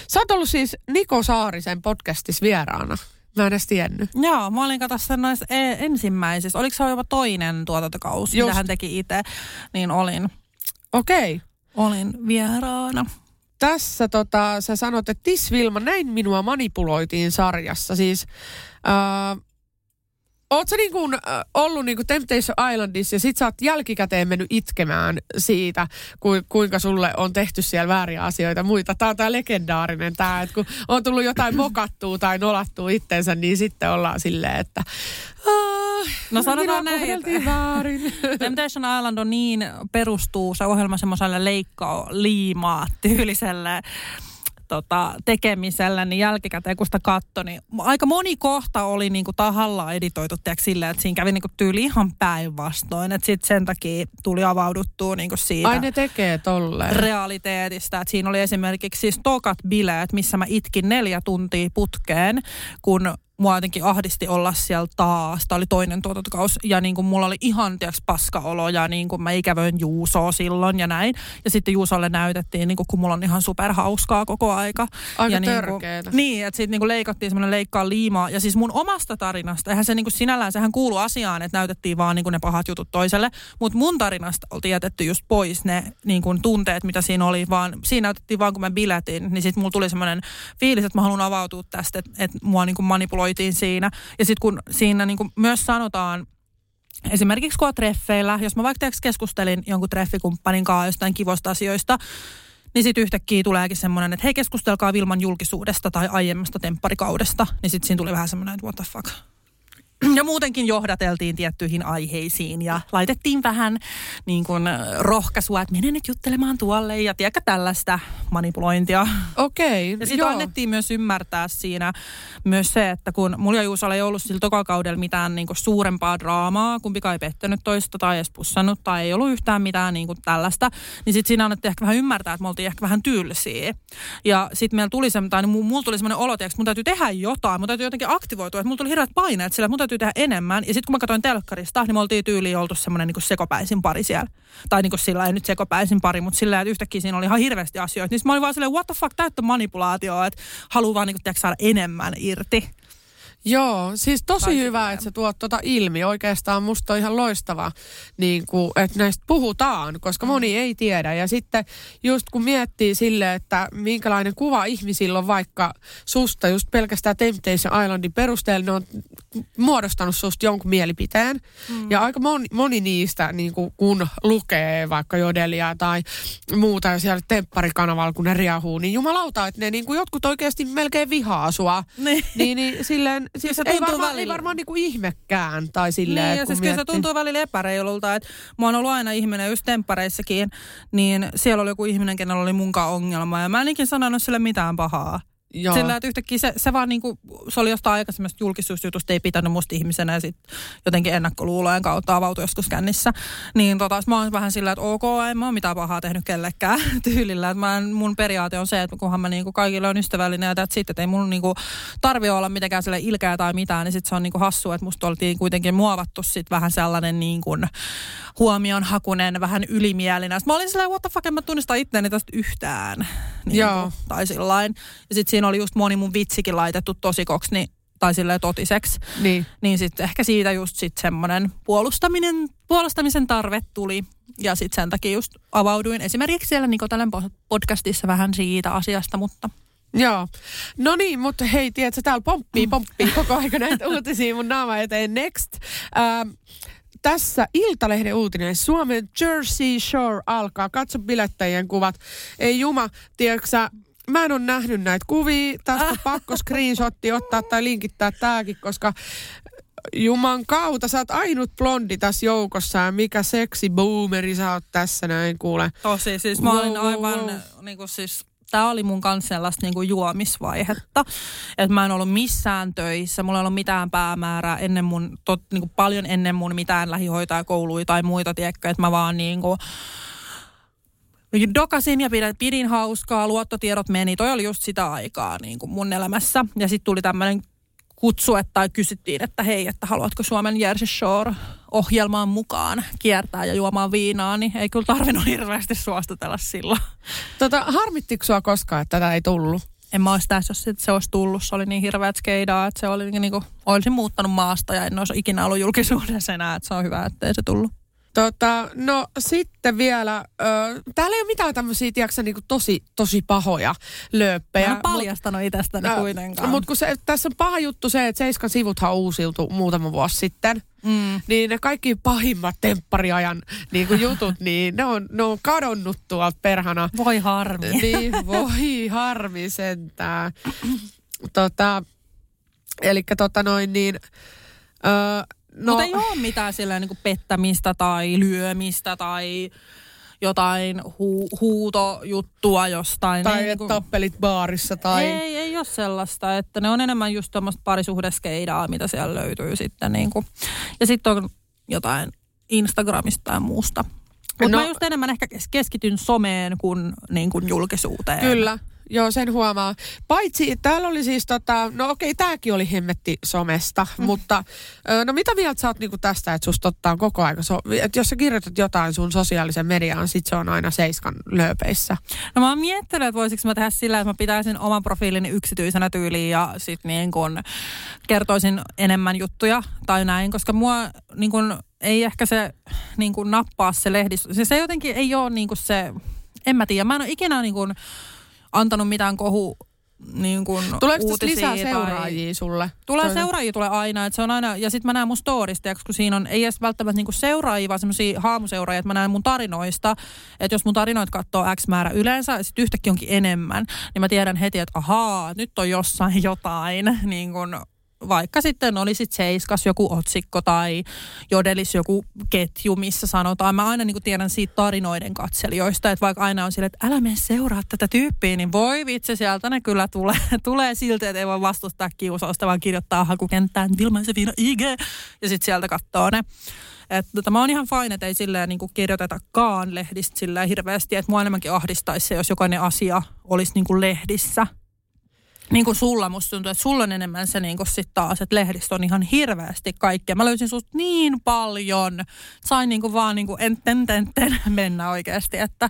Sä oot ollut siis Niko Saarisen podcastissa vieraana. Mä en edes tiennyt. Joo, mä olin katsossa noissa e- ensimmäisissä. Oliko se jopa toinen tuotantokausi, Just. mitä hän teki itse? Niin olin, Okei. Okay. olin vieraana. Tässä tota, sä sanot, että Tis Vilma, näin minua manipuloitiin sarjassa. Siis, ää, sä niin kuin, ollut niin kuin Temptation Islandissa ja sit sä oot jälkikäteen mennyt itkemään siitä, ku, kuinka sulle on tehty siellä vääriä asioita muita. Tää on tää legendaarinen tää, että kun on tullut jotain mokattua tai nolattua itteensä, niin sitten ollaan silleen, että "Ah, No sanotaan näin, väärin. Temptation Island on niin, perustuu se ohjelma semmoiselle leikkaa liimaa tyyliselle tota, tekemisellä, niin jälkikäteen kun sitä katsoi, niin aika moni kohta oli niinku tahallaan editoitu tiedätkö, silleen, että siinä kävi niinku tyyli ihan päinvastoin. Että sitten sen takia tuli avauduttua niinku siitä Ai ne tekee tolleen. realiteetista. Että siinä oli esimerkiksi siis tokat bileet, missä mä itkin neljä tuntia putkeen, kun mua jotenkin ahdisti olla siellä taas. Tämä oli toinen tuotantokausi ja niin kuin mulla oli ihan tiiäks, paskaolo ja niin kuin mä ikävöin Juusoa silloin ja näin. Ja sitten Juusolle näytettiin, niin kuin, kun mulla on ihan superhauskaa koko aika. Aika ja niin kuin, törkeetä. niin, että sitten niin leikattiin semmoinen leikkaa liimaa. Ja siis mun omasta tarinasta, eihän se niin kuin sinällään, sehän kuulu asiaan, että näytettiin vaan niin kuin ne pahat jutut toiselle. Mutta mun tarinasta oltiin jätetty just pois ne niin kuin tunteet, mitä siinä oli, vaan siinä näytettiin vaan kun mä biletin, niin sitten mulla tuli semmoinen fiilis, että mä haluan avautua tästä, että, että mua niin kuin manipuloitiin siinä. Ja sitten kun siinä niin kuin myös sanotaan, Esimerkiksi kun on treffeillä, jos mä vaikka keskustelin jonkun treffikumppanin kanssa jostain kivoista asioista, niin sitten yhtäkkiä tuleekin semmoinen, että hei keskustelkaa Vilman julkisuudesta tai aiemmasta tempparikaudesta. Niin sitten siinä tuli vähän semmoinen, että what the fuck. Ja muutenkin johdateltiin tiettyihin aiheisiin ja laitettiin vähän niin kuin rohkaisua, että mene nyt juttelemaan tuolle ja tiedäkö tällaista manipulointia. Okei, Ja sitten annettiin myös ymmärtää siinä myös se, että kun mulla ja Juusalla ei ollut sillä tokakaudella mitään niinku suurempaa draamaa, kumpikaan ei pettänyt toista tai edes pussannut tai ei ollut yhtään mitään niinku tällaista, niin sitten siinä annettiin ehkä vähän ymmärtää, että me oltiin ehkä vähän tylsiä. Ja sitten meillä tuli semmoinen, tai niin mulla tuli semmoinen olo, että mun täytyy tehdä jotain, mun täytyy jotenkin aktivoitua, että mulla tuli hirveät paineet sillä, että mun täytyy tehdä enemmän. Ja sitten kun mä katsoin telkkarista, niin me oltiin tyyliin oltu semmoinen niinku sekopäisin pari siellä. Tai niinku sillä ei nyt sekopäisin pari, mutta sillä että yhtäkkiä siinä oli ihan hirveästi asioita. Niin mä olin vaan silleen, what the fuck, täyttä manipulaatioa, että haluaa vaan niinku, tiedätkö, saada enemmän irti. Joo, siis tosi hyvä, että sä tuot tuota ilmi. Oikeastaan musta on ihan loistava, niin kuin, että näistä puhutaan, koska Mm. moni ei tiedä. Ja sitten just kun miettii sille, että minkälainen kuva ihmisillä on vaikka susta just pelkästään Temptation Islandin perusteella, ne on muodostanut susta jonkun mielipiteen. Mm. Ja aika moni, moni niistä, niin kuin, kun lukee vaikka jodelia tai muuta ja siellä tempparikanavalla, kun ne riahuu, niin jumalauta, että ne niin kuin jotkut oikeasti melkein vihaa sua. Niin, niin silleen, siis se ei varmaan, ei välillä. varmaan niinku ihmekään tai silleen, Niin, ja siis kyllä se tuntuu välillä epäreilulta, että mä oon ollut aina ihminen just temppareissakin, niin siellä oli joku ihminen, kenellä oli munkaan ongelma, ja mä en ikinä sanonut sille mitään pahaa. Joo. Sillä, että yhtäkkiä se, se vaan niinku, se oli jostain aikaisemmasta julkisuusjutusta, ei pitänyt musta ihmisenä ja sitten jotenkin ennakkoluulojen kautta avautui joskus kännissä. Niin tota, mä oon vähän sillä, että ok, en mä oon mitään pahaa tehnyt kellekään tyylillä. Että mä en, mun periaate on se, että kunhan mä niinku kaikille on ystävällinen ja että sitten, että ei mun niinku tarvi olla mitenkään sille ilkeä tai mitään, niin sitten se on niinku hassua, että musta oltiin kuitenkin muovattu sit vähän sellainen niinku huomionhakunen, vähän ylimielinen. Sitten mä olin silleen, what the fuck, en mä tunnista itseäni tästä yhtään. Niin Joo. Kuin, tai sillain. Ja sitten siinä oli just moni mun vitsikin laitettu tosikoksi, niin, tai silleen totiseksi. Niin. Niin sitten ehkä siitä just sit semmoinen puolustaminen, puolustamisen tarve tuli. Ja sitten sen takia just avauduin esimerkiksi siellä Nikotelen podcastissa vähän siitä asiasta, mutta Joo. No niin, mutta hei, tiedätkö, täällä pomppii, pomppii koko aika näitä uutisia mun naama eteen. Next. Ähm, tässä Iltalehden uutinen. Suomen Jersey Shore alkaa. Katso bilettäjien kuvat. Ei juma, tiedätkö Mä en ole nähnyt näitä kuvia. Tästä on pakko screenshotti ottaa tai linkittää tääkin, koska Juman kautta, sä oot ainut blondi tässä joukossa ja mikä seksi boomeri sä oot tässä näin kuule. tosi siis mä olin wow, aivan wow. niinku siis Tämä oli mun kanssa sellaista niinku juomisvaihetta. Että mä en ollut missään töissä, mulla ei ollut mitään päämäärää ennen mun, tot, niinku paljon ennen mun mitään lähihoitajakouluja tai muita, tiedätkö, että mä vaan niinku dokasin ja pidin, pidin hauskaa, luottotiedot meni. Toi oli just sitä aikaa niin kuin mun elämässä. Ja sitten tuli tämmöinen kutsu, että kysyttiin, että hei, että haluatko Suomen Jersey Shore ohjelmaan mukaan kiertää ja juomaan viinaa, niin ei kyllä tarvinnut hirveästi suostutella silloin. Tota, harmittiko sua koskaan, että tätä ei tullut? En mä olisi tässä, jos se olisi tullut. Se oli niin hirveät skeidaa, että se oli niin kuin, olisin muuttanut maasta ja en olisi ikinä ollut julkisuudessa enää, että se on hyvä, ettei se tullut. Tota, no sitten vielä, ö, täällä ei ole mitään tämmöisiä, tiedätkö, niin tosi, tosi pahoja lööppejä. Mä en paljastanut itsestäni Ä, kuitenkaan. Mutta kun se, tässä on paha juttu se, että Seiskan sivuthan uusiutu muutama vuosi sitten. Mm. Niin ne kaikki pahimmat temppariajan niin kuin jutut, niin ne on, ne on kadonnut tuolta perhana. Voi harmi. Niin, voi harmi sentään. tota, eli tota noin niin, öö, No. Mutta ei ole mitään silleen niin kuin pettämistä tai lyömistä tai jotain hu- huutojuttua jostain. Tai niin kuin, tappelit baarissa tai... ei, ei ole sellaista, että ne on enemmän just tuommoista parisuhdeskeidaa, mitä siellä löytyy sitten. Niin kuin. Ja sitten on jotain Instagramista ja muusta. Mutta No- mä just enemmän ehkä kes- keskityn someen kuin, niin kuin julkisuuteen. Kyllä, joo sen huomaa. Paitsi täällä oli siis tota, no okei tääkin oli hemmetti somesta, mm. mutta no mitä mieltä sä oot niinku tästä, että susta ottaa koko aika, so, että jos sä kirjoitat jotain sun sosiaalisen mediaan, sit se on aina seiskan lööpeissä. No mä oon miettinyt, että voisiko mä tehdä sillä, että mä pitäisin oman profiilini yksityisenä tyyliin ja sit niin kun kertoisin enemmän juttuja tai näin, koska mua niin kun, ei ehkä se niin kun nappaa se lehdistö. Se, se jotenkin ei ole niin kun se, en mä tiedä, mä en ole ikinä niin kun antanut mitään kohu niin kun Tuleeko uutisia lisää tai- seuraajia sulle? Tulee Toi- seuraajia tulee aina, että se on aina, ja sitten mä näen mun storista, kun siinä on, ei edes välttämättä niinku seuraajia, vaan semmoisia haamuseuraajia, että mä näen mun tarinoista, että jos mun tarinoita katsoo X määrä yleensä, sitten yhtäkkiä onkin enemmän, niin mä tiedän heti, että ahaa, nyt on jossain jotain, niin kun, vaikka sitten olisit seiskas joku otsikko tai jodelis joku ketju, missä sanotaan. Mä aina niin kuin tiedän siitä tarinoiden katselijoista, että vaikka aina on silleen, että älä mene seuraa tätä tyyppiä, niin voi vitsi, sieltä ne kyllä tulee, tulee silti, että ei voi vastustaa kiusausta, vaan kirjoittaa hakukenttään Vilman Sefina IG ja sitten sieltä katsoo ne. Että tota, mä oon ihan fine, että ei silleen niin kuin kirjoitetakaan lehdistä silleen hirveästi, että mua enemmänkin ahdistaisi se, jos jokainen asia olisi niin kuin lehdissä niin kuin sulla musta tuntuu, että sulla on enemmän se niin kuin sit taas, että lehdistö on ihan hirveästi kaikkea. Mä löysin susta niin paljon. Sain niin kuin vaan niin kuin enten, enten mennä oikeasti, että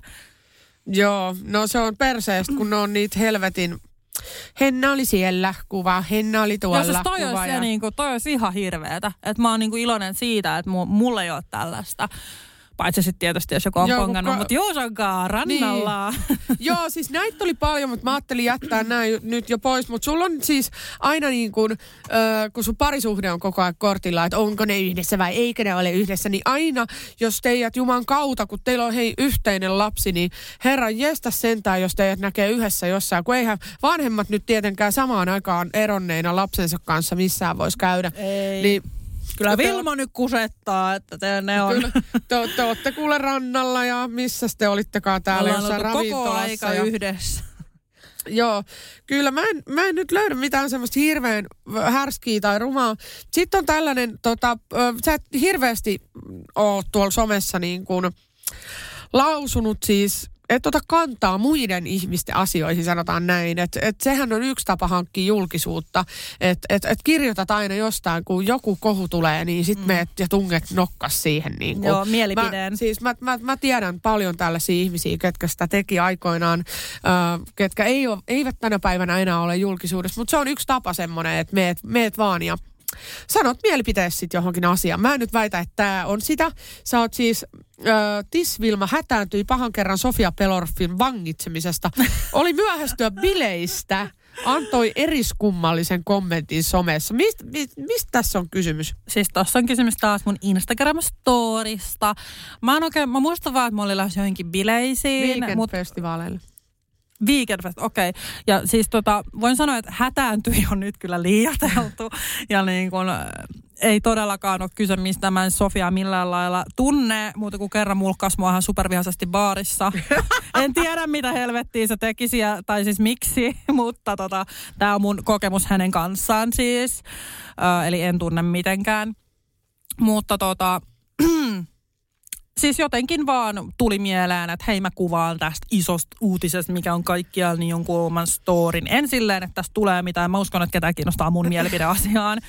Joo, no se on perseestä, kun ne on niitä helvetin... Henna oli siellä kuva, Henna oli tuolla jos siis toi kuva. olisi, ja- niin kuin, toi olisi ihan hirveetä. Että mä oon niin kuin iloinen siitä, että mu, mulla ei ole tällaista. Paitsi sitten tietysti, jos joku on Joo, pongannut, kun- mutta Juusankaan rannalla. Joo, siis näitä oli paljon, mutta mä ajattelin jättää nämä nyt jo pois. Mutta sulla on siis aina niin kuin, äh, kun sun parisuhde on koko ajan kortilla, että onko ne yhdessä vai eikö ne ole yhdessä, niin aina, jos teidät Juman kautta, kun teillä on hei yhteinen lapsi, niin herran jestä sentään, jos teidät näkee yhdessä jossain, kun eihän vanhemmat nyt tietenkään samaan aikaan eronneina lapsensa kanssa missään voisi käydä. Ei. Niin, Kyllä Vilma nyt kusettaa, että te, ne on. Kyllä, te, te olette kuule rannalla ja missä te olittekaan täällä Ollaan jossain koko aika ja... yhdessä. Joo, kyllä mä en, mä en nyt löydä mitään semmoista hirveän härskiä tai rumaa. Sitten on tällainen, tota, sä et hirveästi ole tuolla somessa niin kuin lausunut siis, et ota kantaa muiden ihmisten asioihin, sanotaan näin. Että et sehän on yksi tapa hankkia julkisuutta. Että et, et kirjoitat aina jostain, kun joku kohu tulee, niin sit mm. meet ja tunget nokkas siihen. Niin kuin. Joo, mielipideen. Mä, siis mä, mä, mä tiedän paljon tällaisia ihmisiä, ketkä sitä teki aikoinaan, äh, ketkä ei ole, eivät tänä päivänä enää ole julkisuudessa. Mutta se on yksi tapa semmoinen, että meet, meet vaan ja sanot mielipiteesi sitten johonkin asiaan. Mä en nyt väitä, että tämä on sitä. Sä oot siis, äh, Tisvilma hätääntyi pahan kerran Sofia Pelorfin vangitsemisesta. Oli myöhästyä bileistä. Antoi eriskummallisen kommentin somessa. Mist, mist, mistä tässä on kysymys? Siis tossa on kysymys taas mun Instagram-storista. Mä, en oikein, mä muistan vaan, että mä olin lähes johonkin bileisiin. Weekend-festivaaleille. Weekendfest, okei. Okay. Ja siis tota, voin sanoa, että hätääntyi on nyt kyllä liioiteltu. Ja niin kun, ei todellakaan ole kyse mistä mä en Sofia millään lailla tunne, muuta kuin kerran mulkkas mua ihan supervihaisesti baarissa. en tiedä mitä helvettiä se tekisi, ja, tai siis miksi, mutta tota, tämä on mun kokemus hänen kanssaan siis. Ö, eli en tunne mitenkään. Mutta tota, siis jotenkin vaan tuli mieleen, että hei mä kuvaan tästä isosta uutisesta, mikä on kaikkialla, niin jonkun oman storin. En silleen, että tästä tulee mitään. Mä uskon, että ketään kiinnostaa mun mielipide asiaan.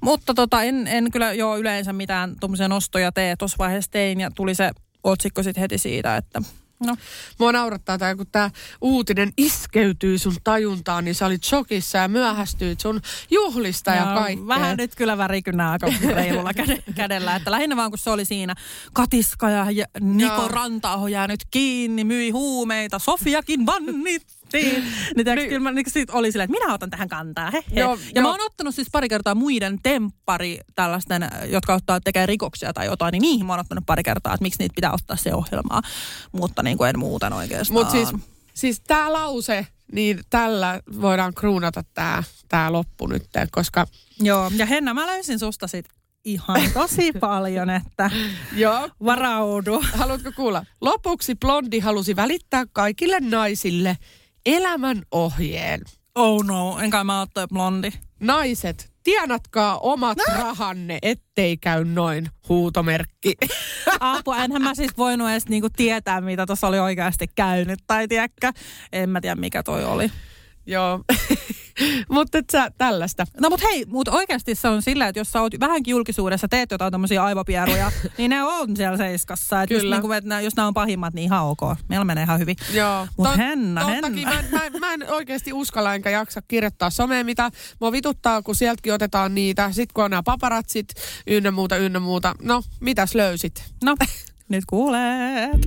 Mutta tota, en, en kyllä jo yleensä mitään tuommoisia nostoja tee. Tuossa vaiheessa tein ja tuli se otsikko sitten heti siitä, että No. Mua naurattaa tämä, kun tämä uutinen iskeytyy sun tajuntaan, niin sä olit shokissa ja myöhästyit sun juhlista ja, ja kaikkea. Vähän nyt kyllä värikynää aika reilulla kädellä. Että lähinnä vaan kun se oli siinä Katiska ja Niko Rantaaho jäänyt kiinni, myi huumeita, Sofiakin vannit niin, niin tiiäks, niin. kyllä mä niin sit oli silleen, että minä otan tähän kantaa. He, he. Joo, ja jo. mä oon ottanut siis pari kertaa muiden temppari tällaisten, jotka ottaa tekee rikoksia tai jotain, niin niihin mä oon ottanut pari kertaa, että miksi niitä pitää ottaa se ohjelmaa. Mutta niin kuin en muuten oikeastaan. Mutta siis, siis tämä lause, niin tällä voidaan kruunata tämä tää loppu nyt, koska... Joo, ja Henna, mä löysin susta sit ihan tosi paljon, että Joo. varaudu. Haluatko kuulla? Lopuksi Blondi halusi välittää kaikille naisille elämän ohjeen. Oh no, enkä mä ottoi blondi. Naiset, tienatkaa omat no. rahanne, ettei käy noin, huutomerkki. Apua, enhän mä siis voinut edes niinku tietää, mitä tuossa oli oikeasti käynyt, tai tiedäkö, en mä tiedä mikä toi oli. Joo, mutta sä tällaista. No mutta hei, mutta oikeasti se on sillä, että jos sä oot vähänkin julkisuudessa, teet jotain tämmöisiä aivopieruja, niin ne on siellä seiskassa. Et Kyllä. Just niin että jos nämä on pahimmat, niin ihan ok. Meillä menee ihan hyvin. Joo. Mutta Tot, Henna, Henna. Mä, mä, mä, en oikeasti uskalla enkä jaksa kirjoittaa someen, mitä mua vituttaa, kun sieltäkin otetaan niitä. Sitten kun on nämä paparatsit, ynnä muuta, ynnä muuta. No, mitäs löysit? No, nyt kuulet.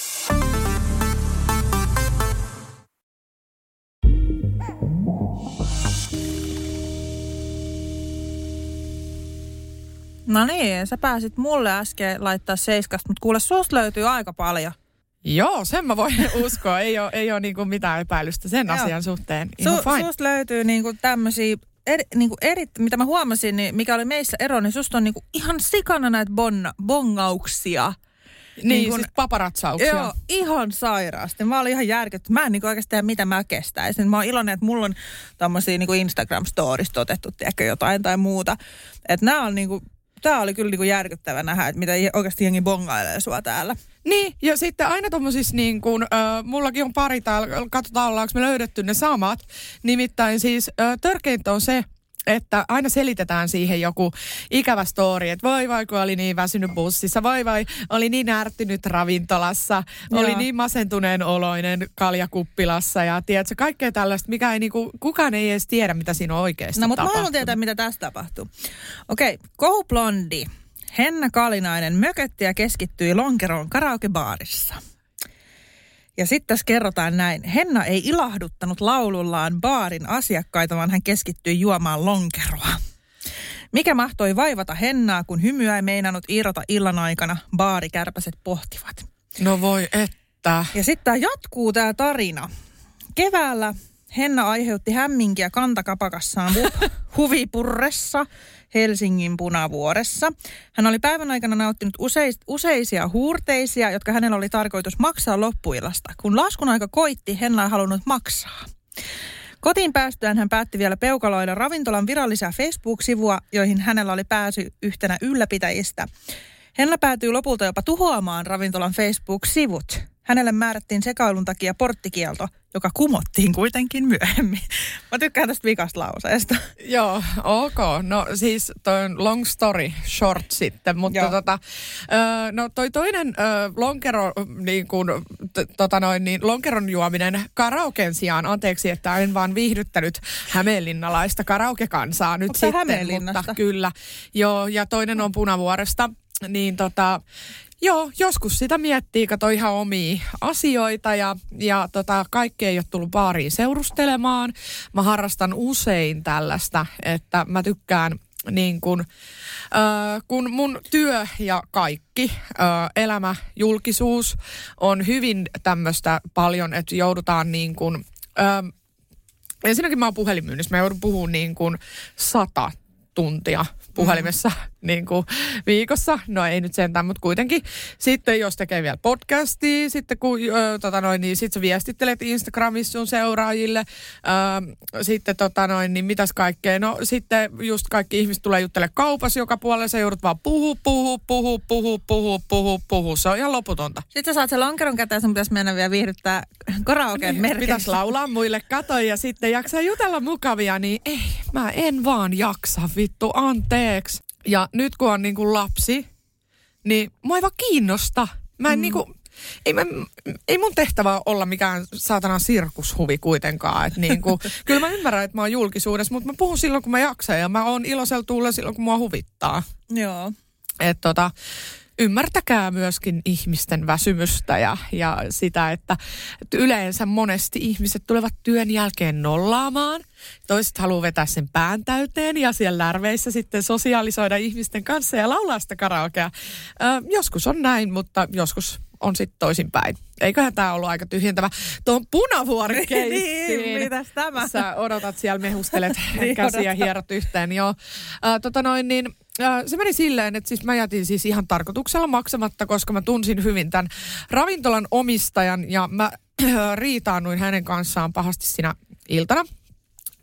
No niin, sä pääsit mulle äsken laittaa seiskasta, mutta kuule, susta löytyy aika paljon. Joo, sen mä voin uskoa. Ei ole, ei ole niinku mitään epäilystä sen Joo. asian suhteen. Ihan Su, fine. Susta löytyy niinku tämmöisiä eri, niinku eri, mitä mä huomasin, niin mikä oli meissä ero, niin susta on niinku ihan sikana näitä bon, bongauksia. Niin, niin kun, siis paparatsauksia. Joo, ihan sairaasti. Mä olin ihan järkytty. Mä en niin oikeasti tiedä, mitä mä kestäisin. Mä oon iloinen, että mulla on tommosia niin Instagram-storista otettu, tiedäkö, jotain tai muuta. Että nämä on niin kuin, tämä oli kyllä niinku järkyttävä nähdä, että mitä oikeasti jengi bongailee sua täällä. Niin, ja sitten aina tuommoisissa niin kuin, äh, mullakin on pari täällä, katsotaan ollaanko me löydetty ne samat. Nimittäin siis äh, törkeintä on se, että aina selitetään siihen joku ikävä story, että voi vai kun oli niin väsynyt bussissa, voi vai oli niin ärtynyt ravintolassa, Joo. oli niin masentuneen oloinen kaljakuppilassa ja tiedätkö, kaikkea tällaista, mikä ei niinku, kukaan ei edes tiedä, mitä siinä on oikeasti No mutta mä haluan tietää, mitä tästä tapahtuu. Okei, okay, Blondi. Henna Kalinainen mökötti ja keskittyi lonkeroon karaokebaarissa. Ja sitten tässä kerrotaan näin. Henna ei ilahduttanut laulullaan baarin asiakkaita, vaan hän keskittyi juomaan lonkeroa. Mikä mahtoi vaivata Hennaa, kun hymyä ei meinannut irrota illan aikana, baarikärpäset pohtivat. No voi että. Ja sitten tämä jatkuu tämä tarina. Keväällä Henna aiheutti hämminkiä kantakapakassaan huvipurressa Helsingin punavuoressa. Hän oli päivän aikana nauttinut useis, useisia huurteisia, jotka hänellä oli tarkoitus maksaa loppuilasta. Kun laskun aika koitti, Henna ei halunnut maksaa. Kotiin päästyään hän päätti vielä peukaloida ravintolan virallisia Facebook-sivua, joihin hänellä oli pääsy yhtenä ylläpitäjistä. Henna päätyi lopulta jopa tuhoamaan ravintolan Facebook-sivut. Hänelle määrättiin sekailun takia porttikielto, joka kumottiin kuitenkin myöhemmin. Mä tykkään tästä vikasta lauseesta. Joo, ok. No siis toi on long story short sitten, mutta Joo. tota, no toi toinen lonkero, niin kuin, tota noin, niin lonkeron juominen karaoken sijaan, anteeksi, että en vaan viihdyttänyt hämeenlinnalaista karaokekansaa nyt Onko sitten, mutta kyllä. Joo, ja toinen on Punavuoresta, niin tota, Joo, joskus sitä miettii, kato ihan omia asioita ja, ja tota, kaikki ei ole tullut baariin seurustelemaan. Mä harrastan usein tällaista, että mä tykkään niin kun, äh, kun mun työ ja kaikki, äh, elämä, julkisuus on hyvin tämmöistä paljon, että joudutaan niin kun, äh, ensinnäkin mä oon puhelinmyynnissä, mä joudun puhumaan niin kuin sata tuntia puhelimessa mm. Niin kuin viikossa. No ei nyt sentään, mutta kuitenkin. Sitten jos tekee vielä podcastia, sitten kun ö, tota noin, niin sit sä viestittelet Instagramissa sun seuraajille. Ö, sitten tota noin, niin mitäs kaikkea. No sitten just kaikki ihmiset tulee juttelemaan kaupassa joka puolella. Sä joudut vaan puhu, puhu, puhu, puhu, puhu, puhu, puhu. Se on ihan loputonta. Sitten sä saat sen lonkeron käteen, sun pitäisi mennä vielä viihdyttää karaoken Niin. Pitäisi laulaa muille katoja ja sitten jaksaa jutella mukavia, niin ei, mä en vaan jaksa vittu, anteeksi. Ja nyt kun on niin kuin lapsi, niin mua ei vaan kiinnosta. Mä en mm. niin kuin, ei, mä, ei mun tehtävä olla mikään saatana sirkushuvi kuitenkaan. Et niin kuin, kyllä mä ymmärrän, että mä oon julkisuudessa, mutta mä puhun silloin, kun mä jaksan ja mä oon iloisella tuulla silloin, kun mua huvittaa. Joo. Et tota, ymmärtäkää myöskin ihmisten väsymystä ja, ja sitä, että, yleensä monesti ihmiset tulevat työn jälkeen nollaamaan. Toiset haluaa vetää sen pään täyteen ja siellä lärveissä sitten sosiaalisoida ihmisten kanssa ja laulaa sitä karaokea. Ö, joskus on näin, mutta joskus on sitten toisinpäin. Eiköhän tämä ollut aika tyhjentävä. Tuon punavuori Niin, mitäs tämä? Sä odotat siellä, mehustelet Niin, käsiä hierot yhteen. Joo. Äh, tota noin, niin, äh, se meni silleen, että siis mä jätin siis ihan tarkoituksella maksamatta, koska mä tunsin hyvin tämän ravintolan omistajan ja mä äh, riitaannuin hänen kanssaan pahasti siinä iltana,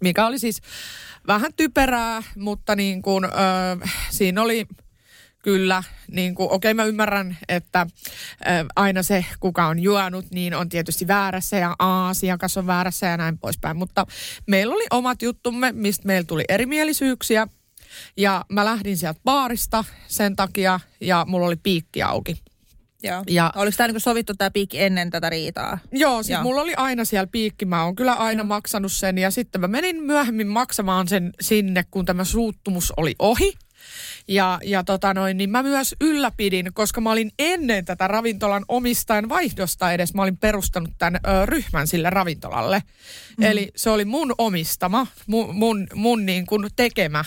mikä oli siis vähän typerää, mutta niin kuin, äh, siinä oli Kyllä, niin kuin, okei mä ymmärrän, että ä, aina se, kuka on juonut, niin on tietysti väärässä ja asiakas on väärässä ja näin poispäin. Mutta meillä oli omat juttumme, mistä meillä tuli erimielisyyksiä. Ja mä lähdin sieltä baarista sen takia ja mulla oli piikki auki. Joo. Ja- Oliko tämä niinku sovittu tämä piikki ennen tätä riitaa? Joo, siis Joo. mulla oli aina siellä piikki. Mä oon kyllä aina maksanut sen ja sitten mä menin myöhemmin maksamaan sen sinne, kun tämä suuttumus oli ohi. Ja, ja tota noin, niin mä myös ylläpidin, koska mä olin ennen tätä ravintolan omistajan vaihdosta edes, mä olin perustanut tämän ö, ryhmän sille ravintolalle. Mm. Eli se oli mun omistama, mun, mun, mun niin kuin tekemä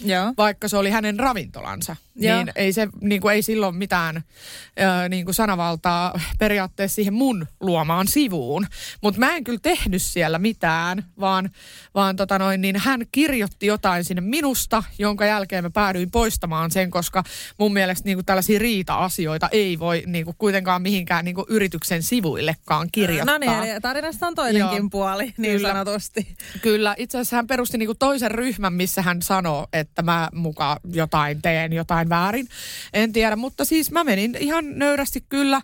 Joo. vaikka se oli hänen ravintolansa, Joo. niin ei, se, niin kuin, ei silloin mitään ö, niin kuin sanavaltaa periaatteessa siihen mun luomaan sivuun. Mutta mä en kyllä tehnyt siellä mitään, vaan, vaan tota noin, niin hän kirjoitti jotain sinne minusta, jonka jälkeen mä päädyin poistamaan sen, koska mun mielestä niin kuin tällaisia riita-asioita ei voi niin kuin kuitenkaan mihinkään niin kuin yrityksen sivuillekaan kirjoittaa. No niin, eli tarinasta on toinenkin Joo. puoli, niin Kyllä. sanotusti. Kyllä, itse asiassa hän perusti niinku toisen ryhmän, missä hän sanoo, että mä muka jotain teen, jotain väärin. En tiedä, mutta siis mä menin ihan nöyrästi kyllä.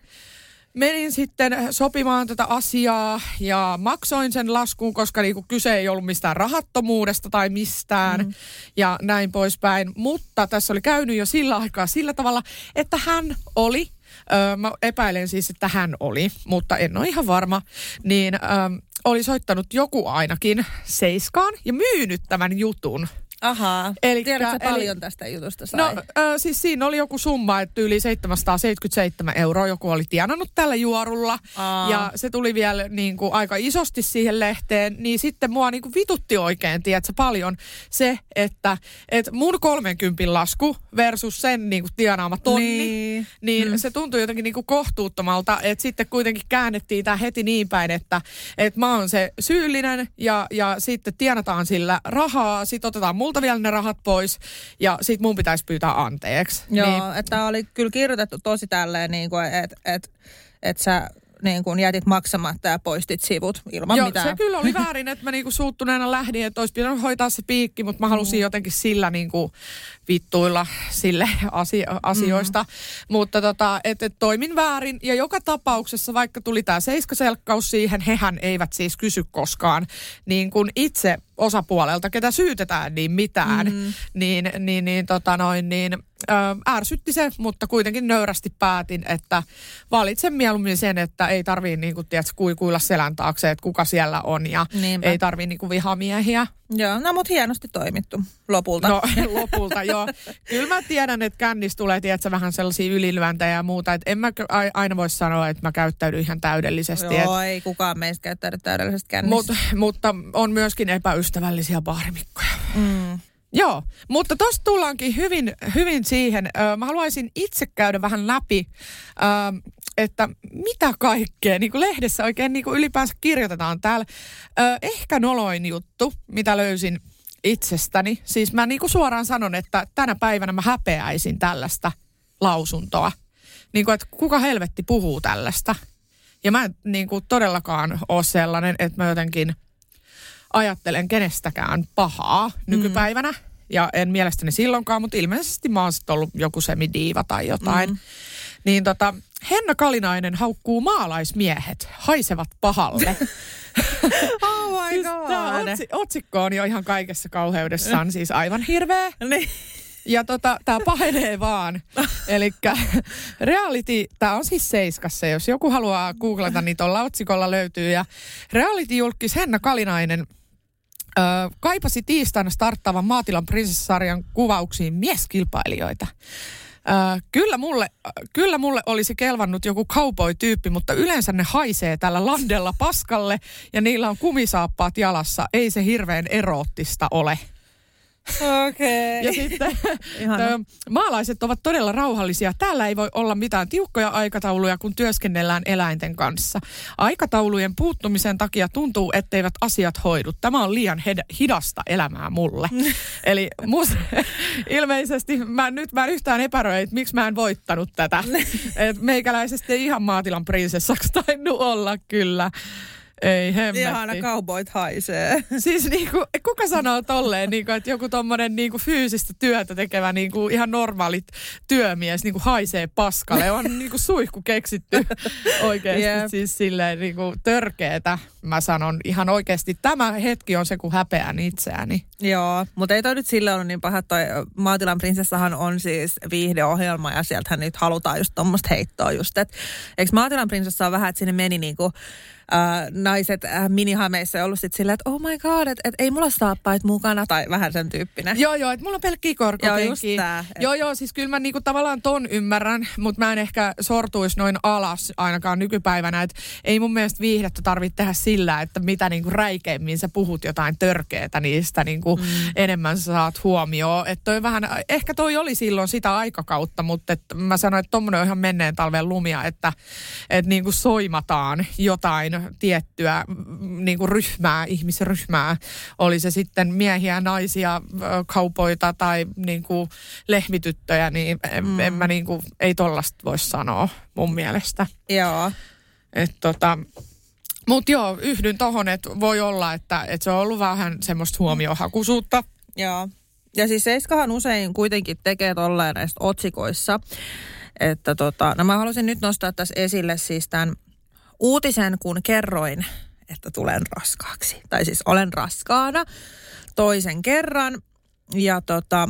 Menin sitten sopimaan tätä asiaa ja maksoin sen laskun, koska niinku kyse ei ollut mistään rahattomuudesta tai mistään mm. ja näin poispäin. Mutta tässä oli käynyt jo sillä aikaa sillä tavalla, että hän oli Öö, mä epäilen siis, että hän oli, mutta en ole ihan varma, niin öö, oli soittanut joku ainakin Seiskaan ja myynyt tämän jutun. Ahaa. Elikkä- Tiedätkö eli- paljon tästä jutusta sai? No ö, siis siinä oli joku summa, että yli 777 euroa joku oli tienannut tällä juorulla. Aa. Ja se tuli vielä niin kuin, aika isosti siihen lehteen. Niin sitten mua niin kuin, vitutti oikein, tiedätkö, paljon se, että, että mun 30 lasku versus sen niin kuin, tienaama tonni. Niin. Niin mm. se tuntui jotenkin niin kuin kohtuuttomalta, että sitten kuitenkin käännettiin tämä heti niin päin, että, että mä oon se syyllinen ja, ja sitten tienataan sillä rahaa, sitten otetaan multa vielä ne rahat pois ja sitten mun pitäisi pyytää anteeksi. Joo, Niin, niin. että oli kyllä kirjoitettu tosi tälleen, niin kuin, että et, et sä niin kun jätit maksamatta ja poistit sivut ilman Joo, mitään. se kyllä oli väärin, että mä niinku suuttuneena lähdin, että olisi pitänyt hoitaa se piikki, mutta mä halusin jotenkin sillä niinku vittuilla sille asio- asioista. Mm. Mutta tota, että et toimin väärin ja joka tapauksessa, vaikka tuli tämä seiskaselkkaus siihen, hehän eivät siis kysy koskaan niin kuin itse osapuolelta, ketä syytetään, niin mitään. Mm. Niin, niin, niin, tota noin, niin ö, ärsytti se, mutta kuitenkin nöyrästi päätin, että valitsen mieluummin sen, että ei tarvii niin kuin, tiedätkö, kuikuilla selän taakse, että kuka siellä on ja Niinpä. ei tarvii niin kuin, vihamiehiä. Joo, no mut hienosti toimittu lopulta. No lopulta joo. Kyllä mä tiedän, että kännis tulee tiedätkö, vähän sellaisia ylilyöntejä ja muuta. Että en mä aina voi sanoa, että mä käyttäydyn ihan täydellisesti. Joo, ei kukaan meistä käyttänyt täydellisesti kännissä. Mut, mutta on myöskin epäystävällisiä baarimikkoja. Mm. Joo, mutta tuosta tullaankin hyvin, hyvin siihen. Mä haluaisin itse käydä vähän läpi, että mitä kaikkea niin kuin lehdessä oikein niin kuin ylipäänsä kirjoitetaan täällä. Ehkä noloin juttu, mitä löysin itsestäni. Siis mä niin kuin suoraan sanon, että tänä päivänä mä häpeäisin tällaista lausuntoa. Niin kuin, että kuka helvetti puhuu tällaista. Ja mä en niin kuin todellakaan ole sellainen, että mä jotenkin ajattelen kenestäkään pahaa nykypäivänä. Ja en mielestäni silloinkaan, mutta ilmeisesti mä oon sitten ollut joku semidiiva tai jotain. Mm. Niin tota, Henna Kalinainen haukkuu maalaismiehet, haisevat pahalle. Oh my siis god. otsi, otsikko on jo ihan kaikessa kauheudessaan siis aivan hirveä. Niin. Ja tota, tämä pahenee vaan. Eli reality, tämä on siis Seiskassa, jos joku haluaa googlata, niin tuolla otsikolla löytyy. Ja reality-julkis Henna Kalinainen kaipasi tiistaina starttaavan Maatilan prinsessarjan kuvauksiin mieskilpailijoita. Kyllä, mulle, kyllä mulle olisi kelvannut joku cowboy-tyyppi, mutta yleensä ne haisee tällä landella paskalle ja niillä on kumisaappaat jalassa. Ei se hirveän eroottista ole. Okei. Ja sitten Ihana. ö, maalaiset ovat todella rauhallisia. Täällä ei voi olla mitään tiukkoja aikatauluja, kun työskennellään eläinten kanssa. Aikataulujen puuttumisen takia tuntuu, etteivät asiat hoidu. Tämä on liian hed- hidasta elämää mulle. Eli mus, ilmeisesti mä nyt mä en yhtään epäröi, että miksi mä en voittanut tätä. Et meikäläisesti ei ihan maatilan prinsessaksi tainnut olla kyllä. Ei hemmetti. Ihana cowboyt haisee. Siis niinku, kuka sanoo tolleen, niinku, että joku tommonen niinku fyysistä työtä tekevä niinku ihan normaali työmies niinku haisee paskalle. On niinku suihku keksitty oikeasti Jep. siis silleen niinku törkeetä. Mä sanon ihan oikeasti, tämä hetki on se, kun häpeän itseäni. Joo, mutta ei toi nyt sille ollut niin paha. Toi Maatilan prinsessahan on siis viihdeohjelma ja sieltähän nyt halutaan just tuommoista heittoa just. Et, eikö Maatilan prinsessa on vähän, että sinne meni niinku äh, naiset äh, minihameissa ja ollut sit silleen, että oh my god, että et ei mulla saappait mukana tai vähän sen tyyppinen. Joo, joo, että mulla on pelkkiä Joo, just korkokenkiä. tää, et- Joo, joo, siis kyllä mä niinku tavallaan ton ymmärrän, mutta mä en ehkä sortuisi noin alas ainakaan nykypäivänä. Että ei mun mielestä viihdettä tarvitse tehdä sillä, että mitä niinku räikeimmin sä puhut jotain törkeetä, niistä niinku mm. enemmän sä saat huomioon. Että toi vähän, ehkä toi oli silloin sitä aikakautta, mutta et mä sanoin, että tommonen on ihan menneen talven lumia, että et niinku soimataan jotain tiettyä mm, niinku ryhmää, ihmisryhmää. Oli se sitten miehiä, naisia, kaupoita tai niinku lehmityttöjä, niin en, mm. en mä niinku, ei tollasta voi sanoa mun mielestä. Joo. Et tota, Mutta joo, yhdyn tohon, että voi olla, että, että se on ollut vähän semmoista huomiohakuisuutta. Joo. Ja siis Seiskahan usein kuitenkin tekee tolleen näistä otsikoissa. Että tota, no mä halusin nyt nostaa tässä esille siis tämän uutisen, kun kerroin, että tulen raskaaksi. Tai siis olen raskaana toisen kerran. Ja tota,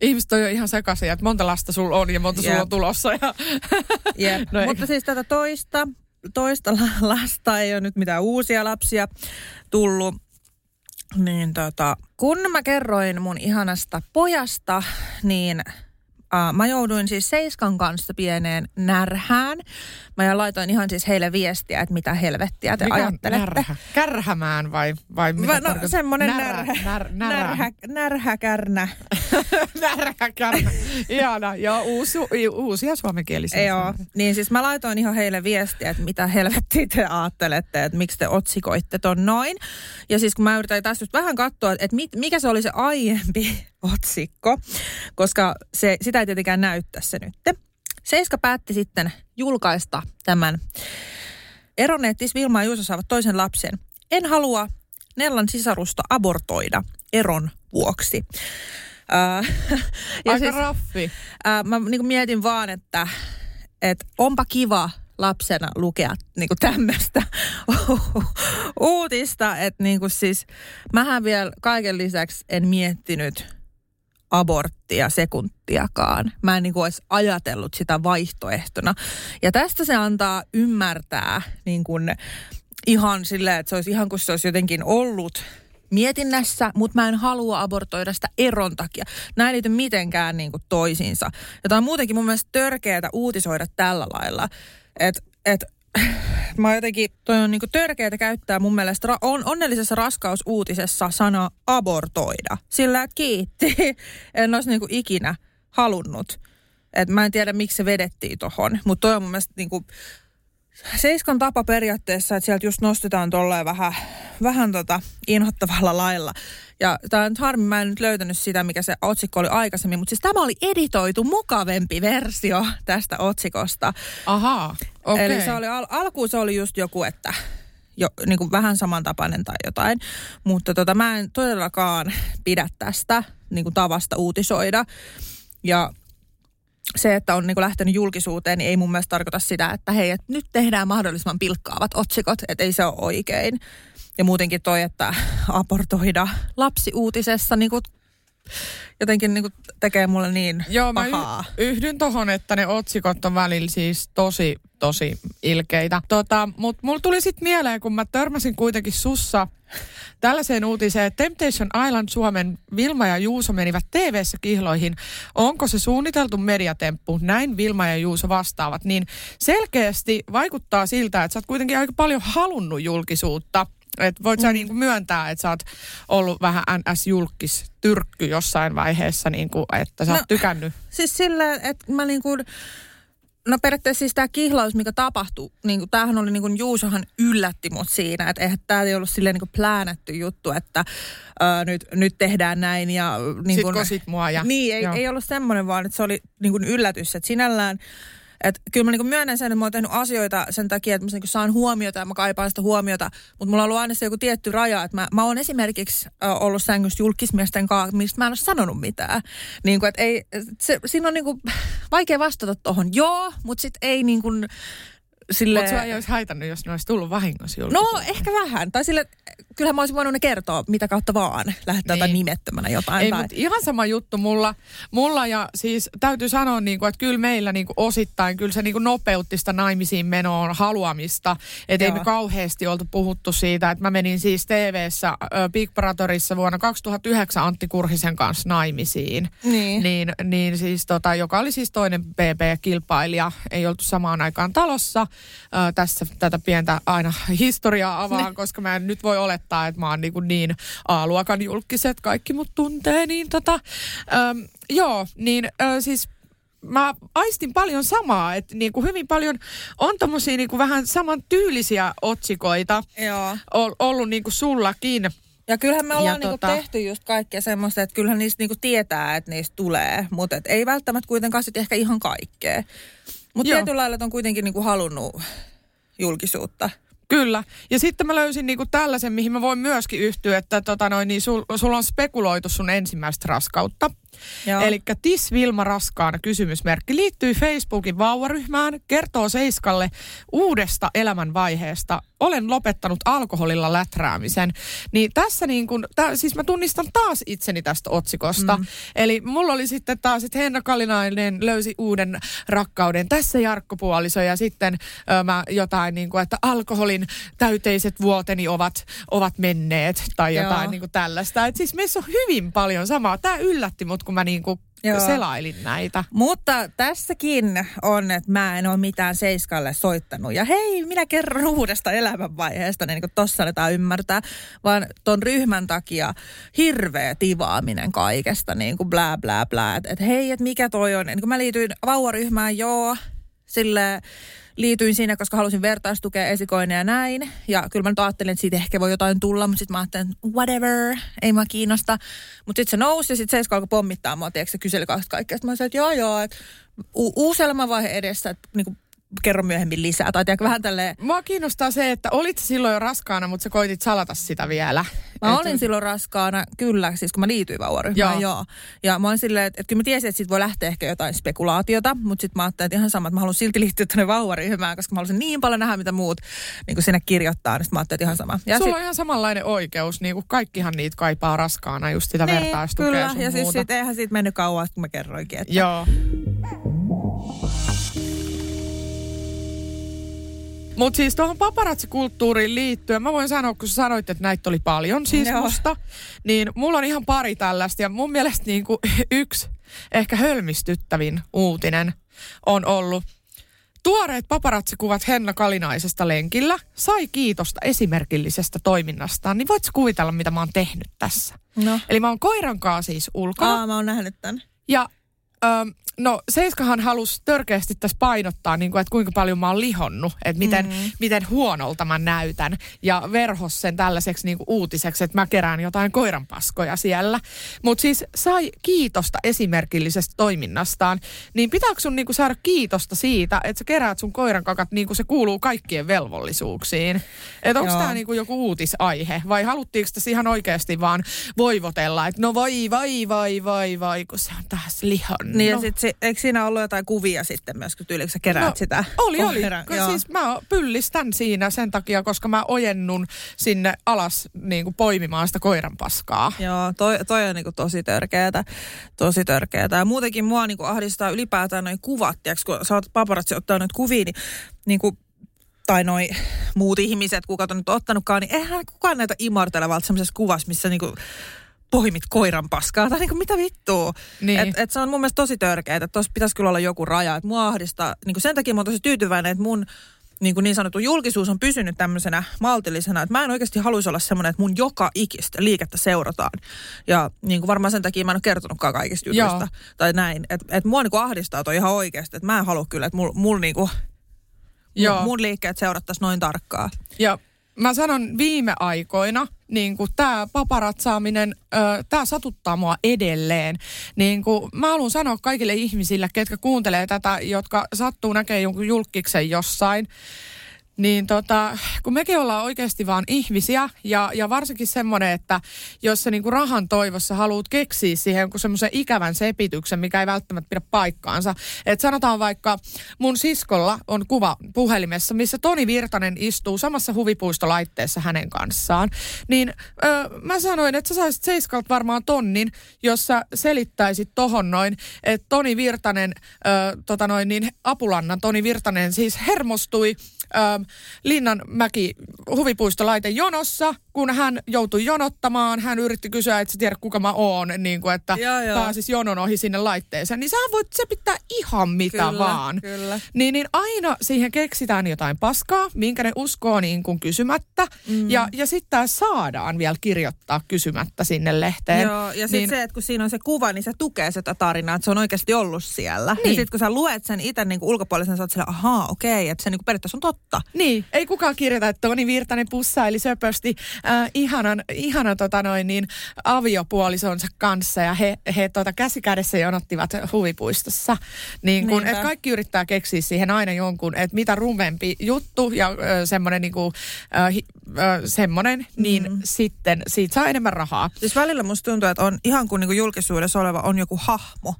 Ihmiset on jo ihan sekaisin, että monta lasta sulla on ja monta sulla Jep. on tulossa. Ja... Jep. No Mutta siis tätä toista, toista la- lasta ei ole nyt mitään uusia lapsia tullut. Niin tota, kun mä kerroin mun ihanasta pojasta, niin äh, mä jouduin siis Seiskan kanssa pieneen närhään. Mä laitoin ihan siis heille viestiä, että mitä helvettiä te Mikä ajattelette. närhä? Kärhämään vai, vai mitä no, tarkoitat? semmoinen närä. närhä, När, närä. närhä, närhäkärnä. Närhäkärnä. Ihana. Joo, uusi, uusia suomenkielisiä. Joo, sanoja. niin siis mä laitoin ihan heille viestiä, että mitä helvettiä te ajattelette, että miksi te otsikoitte ton noin. Ja siis kun mä yritän tässä just vähän katsoa, että mit, mikä se oli se aiempi otsikko, koska se, sitä ei tietenkään näyttää se nyt. Seiska päätti sitten julkaista tämän Eronneet Tis Vilma ja Juuso saavat toisen lapsen. En halua Nellan sisarusta abortoida eron vuoksi. Äh, Aika siis, raffi. Äh, mä niin mietin vaan, että, että onpa kiva lapsena lukea niin tämmöistä uutista. Että niin siis, mähän vielä kaiken lisäksi en miettinyt aborttia sekuntiakaan. Mä en niin kuin olisi ajatellut sitä vaihtoehtona. Ja tästä se antaa ymmärtää niin kuin ihan silleen, että se olisi ihan kuin se olisi jotenkin ollut mietinnässä, mutta mä en halua abortoida sitä eron takia. Näin ei mitenkään niin kuin toisiinsa. Ja tämä on muutenkin mun mielestä törkeää uutisoida tällä lailla. Että et, mä jotenkin, toi on niinku törkeää käyttää mun mielestä ra- on, onnellisessa raskausuutisessa sana abortoida. Sillä kiitti. En olisi niinku ikinä halunnut. Et mä en tiedä, miksi se vedettiin tohon. Mutta toi on mun mielestä niinku Seiskan tapa periaatteessa, että sieltä just nostetaan tolleen vähän, vähän tota inhottavalla lailla. Ja tämä on harmi, mä en nyt löytänyt sitä, mikä se otsikko oli aikaisemmin, mutta siis tämä oli editoitu mukavempi versio tästä otsikosta. Ahaa, okei. Okay. Eli se oli, al- alkuun se oli just joku, että jo, niin kuin vähän samantapainen tai jotain. Mutta tota, mä en todellakaan pidä tästä niin kuin tavasta uutisoida. Ja se, että on niin kuin lähtenyt julkisuuteen, niin ei mun mielestä tarkoita sitä, että hei, että nyt tehdään mahdollisimman pilkkaavat otsikot, että ei se ole oikein. Ja muutenkin toi, että abortoida lapsi uutisessa niin kuin jotenkin niin kuin tekee mulle niin Joo, pahaa. mä yhdyn tohon, että ne otsikot on välillä siis tosi, tosi ilkeitä. Tota, Mutta mulla tuli sitten mieleen, kun mä törmäsin kuitenkin sussa tällaiseen uutiseen, että Temptation Island Suomen Vilma ja Juuso menivät tv kihloihin. Onko se suunniteltu mediatemppu? Näin Vilma ja Juuso vastaavat. Niin selkeästi vaikuttaa siltä, että sä oot kuitenkin aika paljon halunnut julkisuutta – et voit mm. sä niinku myöntää, että sä oot ollut vähän NS-julkis tyrkky jossain vaiheessa, niinku, että sä no, oot tykännyt? Siis silleen, että mä niinku, No periaatteessa siis tämä kihlaus, mikä tapahtui, niin kuin, tämähän oli niin kuin Juusohan yllätti mut siinä, että eihän tämä ei ollut silleen niin kuin pläänätty juttu, että ää, nyt, nyt tehdään näin ja... Niin kuin, Sitten mua ja... Niin, ei, ei ollut semmoinen vaan, että se oli niin kuin yllätys, että sinällään et kyllä mä niinku myönnän sen, että mä oon tehnyt asioita sen takia, että mä niinku saan huomiota ja mä kaipaan sitä huomiota. Mutta mulla on ollut aina se joku tietty raja. Että mä, mä oon esimerkiksi ollut sängyssä julkismiesten kanssa, mistä mä en ole sanonut mitään. Niin kuin, ei, se, siinä on niinku vaikea vastata tuohon. Joo, mutta sitten ei niin kuin, Sille... Mutta ei olisi haitannut, jos ne olisi tullut vahingossa No, ehkä vähän. Tai sille, kyllähän mä olisin voinut ne kertoa mitä kautta vaan. Lähettää niin. nimettömänä jotain. Ei, tai... mutta ihan sama juttu mulla. Mulla ja siis täytyy sanoa, niin kuin, että kyllä meillä niin kuin osittain, kyllä se niin kuin nopeutti sitä naimisiin menoon haluamista. Että ei me kauheasti oltu puhuttu siitä, että mä menin siis TV-ssä Big Brotherissa vuonna 2009 Antti Kurhisen kanssa naimisiin. Niin. Niin, niin siis tota, joka oli siis toinen BB-kilpailija. Ei oltu samaan aikaan talossa äh, tässä tätä pientä aina historiaa avaan, koska mä en nyt voi olettaa, että mä oon niin, niin A-luokan julkiset, kaikki mut tuntee, niin tota, ähm, joo, niin äh, siis mä aistin paljon samaa, että niin kuin hyvin paljon on tommosia niin kuin vähän samantyylisiä otsikoita Joo. ollut niin kuin sullakin. Ja kyllähän me ollaan niinku tota... tehty just kaikkea semmoista, että kyllähän niistä niinku tietää, että niistä tulee, mutta ei välttämättä kuitenkaan sitten ehkä ihan kaikkea. Mutta tietyllä lailla on kuitenkin niinku halunnut julkisuutta. Kyllä. Ja sitten mä löysin niinku tällaisen, mihin mä voin myöskin yhtyä, että tota noin, niin sul, sulla on spekuloitu sun ensimmäistä raskautta. Eli Tis Vilma raskaana kysymysmerkki liittyy Facebookin vauvaryhmään, kertoo Seiskalle uudesta elämänvaiheesta. Olen lopettanut alkoholilla läträämisen. Niin tässä niin kun, tää, siis mä tunnistan taas itseni tästä otsikosta. Mm. Eli mulla oli sitten taas, että Henna Kalinainen löysi uuden rakkauden. Tässä Jarkko Puoliso ja sitten ö, mä jotain niin kuin, että alkoholin täyteiset vuoteni ovat, ovat menneet tai jotain Joo. niin kuin tällaista. Et siis meissä on hyvin paljon samaa. Tämä yllätti mut, kun mä niin kuin Joo. selailin näitä. Mutta tässäkin on, että mä en ole mitään Seiskalle soittanut. Ja hei, minä kerron uudesta elämänvaiheesta, niin kuin tossa aletaan ymmärtää. Vaan ton ryhmän takia hirveä tivaaminen kaikesta, niin kuin blää blää blää. Että et, hei, että mikä toi on. Niin kun mä liityin vauvaryhmään, joo, sille liityin siinä, koska halusin vertaistukea esikoinen ja näin. Ja kyllä mä nyt ajattelin, että siitä ehkä voi jotain tulla, mutta sitten mä ajattelin, whatever, ei mä kiinnosta. Mutta sitten se nousi ja sitten Seiska alkoi pommittaa mua, tiedätkö, se kyseli kaikkea. Sitten mä sanoin, että joo joo, että u- uusi elämänvaihe edessä, että niinku, kerro myöhemmin lisää. Tai tiedätkö, vähän tälleen, Mua kiinnostaa se, että olit silloin jo raskaana, mutta sä koitit salata sitä vielä. Mä Et- olin silloin raskaana, kyllä, siis kun mä liityin vauvaryhmään, joo. Joo. Ja mä olin silleen, että, että kyllä mä tiesin, että siitä voi lähteä ehkä jotain spekulaatiota, mutta sitten mä ajattelin, että ihan sama, että mä haluan silti liittyä tänne vauvaryhmään, koska mä haluaisin niin paljon nähdä, mitä muut niin kuin sinne kirjoittaa, niin mä ajattelin, että ihan sama. Ja Sulla sit- on ihan samanlainen oikeus, niin kuin kaikkihan niitä kaipaa raskaana, just sitä niin, vertaistukea kyllä, sun ja siis sit, eihän siitä mennyt kauan, kun mä kerroinkin, että Joo. Mutta siis tuohon paparatsikulttuuriin liittyen, mä voin sanoa, kun sä sanoit, että näitä oli paljon siis Joo. musta, niin mulla on ihan pari tällaista. Ja mun mielestä niinku yksi ehkä hölmistyttävin uutinen on ollut Tuoreet paparatsikuvat Henna Kalinaisesta lenkillä sai kiitosta esimerkillisestä toiminnastaan. Niin voitko kuvitella, mitä mä oon tehnyt tässä? no. Eli mä oon koiran kanssa siis ulkona. Aa, mä oon nähnyt tämän. Ja öm, no Seiskahan halusi törkeästi tässä painottaa, niin kuin, että kuinka paljon mä oon lihonnut, että miten, Mm. miten huonolta mä näytän. Ja verhos sen tällaiseksi niin kuin uutiseksi, että mä kerään jotain koiranpaskoja siellä. Mutta siis sai kiitosta esimerkillisestä toiminnastaan. Niin pitääkö sun niin kuin saada kiitosta siitä, että sä keräät sun koiran kakat niin kuin se kuuluu kaikkien velvollisuuksiin? Että onko tämä niin kuin joku uutisaihe vai haluttiinko tässä ihan oikeasti vaan voivotella, että no vai, vai, vai, vai, vai, kun se on taas lihonnut. Niin ja sit se, eikö siinä ollut jotain kuvia sitten myös, kun tyyliin sä keräät No, sitä? Oli, oli. koiran? Kun Joo. Siis mä pyllistän siinä sen takia, koska mä ojennun sinne alas niin kuin poimimaan sitä koiran paskaa. Joo, toi, toi on niinku tosi törkeetä, tosi törkeetä. Ja muutenkin mua niinku ahdistaa ylipäätään noin kuvat, tiiäks, kun sä oot paparazzi ottaa noita kuvia, niin niinku, tai noi muut ihmiset, kuka on nyt ottanutkaan, niin eihän kukaan näitä imartelevalta semmoisessa kuvassa, missä niinku poimit koiran paskaa. Tai niinku mitä vittua. Niin. Et, et se on mun mielestä tosi törkeää, että tuossa pitäisi kyllä olla joku raja. Et mua ahdistaa, niinku sen takia mä oon tosi tyytyväinen, että mun niin, kuin niin sanottu julkisuus on pysynyt tämmöisenä maltillisena, että mä en oikeasti haluaisi olla semmoinen, että mun joka ikistä liikettä seurataan. Ja niin kuin varmaan sen takia mä en ole kertonutkaan kaikista Joo. jutuista tai näin. Että et mua niin kuin ahdistaa toi ihan oikeasti, että mä en halua kyllä, että mul, mul niin kuin, Joo. mun, mun liikkeet seurattaisiin noin tarkkaan. Ja mä sanon viime aikoina, niin kuin tämä paparatsaaminen, tämä satuttaa mua edelleen. Niin kuin mä haluan sanoa kaikille ihmisille, ketkä kuuntelee tätä, jotka sattuu näkemään jonkun julkiksen jossain, niin tota, kun mekin ollaan oikeasti vaan ihmisiä ja, ja varsinkin semmoinen, että jos sä niinku rahan toivossa haluat keksiä siihen jonkun semmoisen ikävän sepityksen, mikä ei välttämättä pidä paikkaansa. Että sanotaan vaikka mun siskolla on kuva puhelimessa, missä Toni Virtanen istuu samassa huvipuistolaitteessa hänen kanssaan. Niin ö, mä sanoin, että sä saisit Seiskalta varmaan tonnin, jos sä selittäisit tohon noin, että Toni Virtanen, ö, tota noin niin Apulannan Toni Virtanen siis hermostui ähm, Linnanmäki huvipuistolaite jonossa, kun hän joutui jonottamaan. Hän yritti kysyä, että sä tiedä kuka mä oon, niin kuin, että Joo, joo. pääsis jonon ohi sinne laitteeseen. Niin sä voit se pitää ihan mitä Kyllä, vaan. kyllä. Niin, niin aina siihen keksitään jotain paskaa, minkä ne uskoo niin kuin kysymättä. Mm. Ja, ja sitten tämä saadaan vielä kirjoittaa kysymättä sinne lehteen. Joo, ja sitten niin, se, että kun siinä on se kuva, niin se tukee sitä tarinaa, että se on oikeasti ollut siellä. Niin. Ja sitten kun sä luet sen itse niin ulkopuolisen, sä oot sillä, ahaa, okei, että se niin periaatteessa on totta. Niin, ei kukaan kirjoita, että Toni Virtanen pussaili söpösti äh, ihanan, ihanan tota noin, niin, aviopuolisonsa kanssa ja he, he tota, käsikädessä jonottivat huvipuistossa. Niin kun, et kaikki yrittää keksiä siihen aina jonkun, että mitä rumempi juttu ja ö, semmoinen niinku, äh, semmonen, niin Mm. sitten siitä saa enemmän rahaa. Siis välillä musta tuntuu, että on ihan kuin niinku julkisuudessa oleva on joku hahmo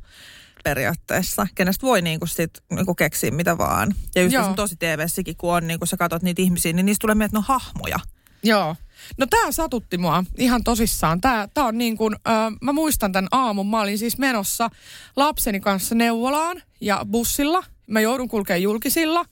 periaatteessa, kenestä voi niinku sit niinku keksiä mitä vaan. Ja just tosi TV-sikin, kun on, niinku sä katsot niitä ihmisiä, niin niistä tulee mieleen, että ne on hahmoja. Joo. No tämä satutti mua ihan tosissaan. Tää, tää on niin kuin, ö, mä muistan tämän aamun. Mä olin siis menossa lapseni kanssa neuvolaan ja bussilla. Mä joudun kulkemaan julkisilla.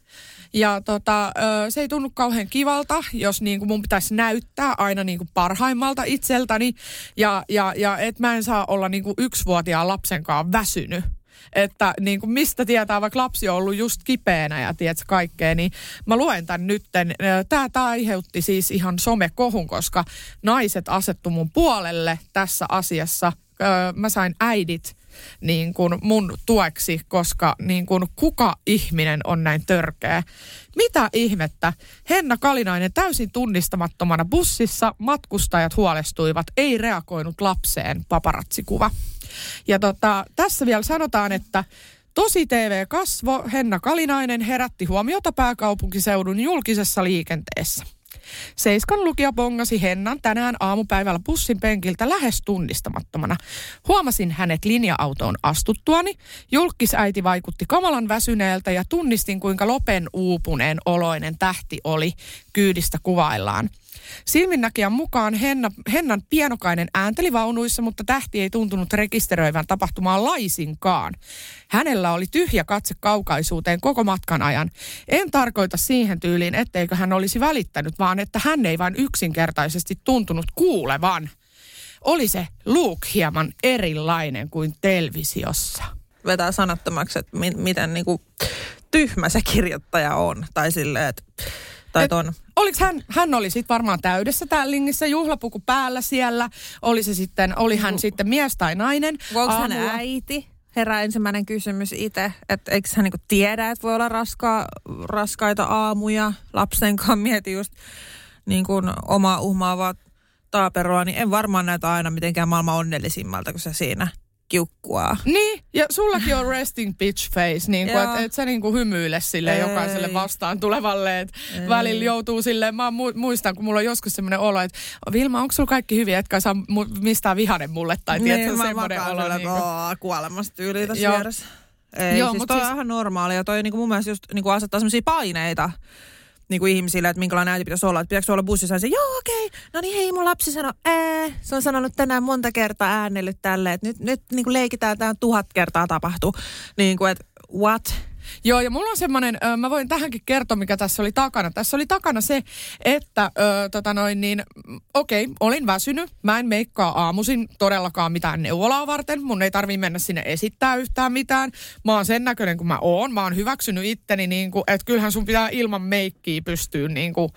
Ja tota, se ei tunnu kauhean kivalta, jos niin kuin mun pitäisi näyttää aina niin kuin parhaimmalta itseltäni. Ja, ja, ja et mä en saa olla niin kuin yksivuotiaan lapsen kanssa väsynyt. Että niin kuin mistä tietää, vaikka lapsi on ollut just kipeänä ja tiedätkö kaikkea, niin mä luen tämän nytten. Tämä, tämä aiheutti siis ihan somekohun, koska naiset asettu mun puolelle tässä asiassa. Mä sain äidit niin kuin mun tueksi, koska niin kuin kuka ihminen on näin törkeä. Mitä ihmettä? Henna Kalinainen täysin tunnistamattomana bussissa, matkustajat huolestuivat, ei reagoinut lapseen paparatsikuva. Ja tota, tässä vielä sanotaan, että Tosi TV-kasvo Henna Kalinainen herätti huomiota pääkaupunkiseudun julkisessa liikenteessä. Seiskan lukija bongasi Hennan tänään aamupäivällä bussin penkiltä lähes tunnistamattomana. Huomasin hänet linja-autoon astuttuani. Julkisäiti vaikutti kamalan väsyneeltä ja tunnistin kuinka lopen uupuneen oloinen tähti oli kyydistä kuvaillaan. Silminnäkijän mukaan Henna, Hennan pienokainen äänteli vaunuissa, mutta tähti ei tuntunut rekisteröivän tapahtumaan laisinkaan. Hänellä oli tyhjä katse kaukaisuuteen koko matkan ajan. En tarkoita siihen tyyliin, etteikö hän olisi välittänyt, vaan että hän ei vain yksinkertaisesti tuntunut kuulevan. Oli se Luke hieman erilainen kuin televisiossa. Vetää sanattomaksi, että mi- miten niinku tyhmä se kirjoittaja on. Tai silleen, että tai ton. Oliks hän, hän oli sitten varmaan täydessä tällingissä, juhlapuku päällä siellä. Oli se sitten, oli hän sitten mies tai nainen. Onko hän äiti? Herää ensimmäinen kysymys itse, että eikö hän niinku tiedä, että voi olla raska, raskaita aamuja lapsen kanssa. Mieti just niin kuin omaa uhmaavaa taaperoa, niin en varmaan näytä aina mitenkään maailman onnellisimmalta, kun se siinä kiukkuaa. Niin, ja sullakin on resting bitch face, niin kuin, että et sä niin kuin hymyile sille Ei. jokaiselle vastaan tulevalle, että välillä joutuu silleen, mä mu- muistan, kun mulla on joskus semmoinen olo, että Vilma, onko sulla kaikki hyvin, etkä saa mu- mistään vihanen mulle, tai tiedätkö, niin, mä semmoinen olo. Niin kuin, oo, kuolemasta tyyliä tässä Joo. vieressä. Ei, Joo, siis mut toi siis- on ihan normaalia. Toi niinku mun mielestä just niinku asettaa semmoisia paineita niinku ihmisille, että minkälainen äiti pitäisi olla. Että pitääkö olla bussissa ja se, joo okei, okay. no niin hei mun lapsi sanoi, ee. Se on sanonut tänään monta kertaa äänellyt tälle, että nyt, nyt niinku leikitään, tämä tuhat kertaa tapahtuu. Niin kuin, että what? Joo, ja mulla on semmoinen, ö, mä voin tähänkin kertoa, mikä tässä oli takana. Tässä oli takana se, että ö, tota noin niin, mm, okei, olin väsynyt. Mä en meikkaa aamuisin todellakaan mitään neuvolaa varten. Mun ei tarvii mennä sinne esittää yhtään mitään. Mä oon sen näköinen kuin mä oon. Mä oon hyväksynyt itteni, niin kuin, että kyllähän sun pitää ilman meikkiä pystyä niin kuin,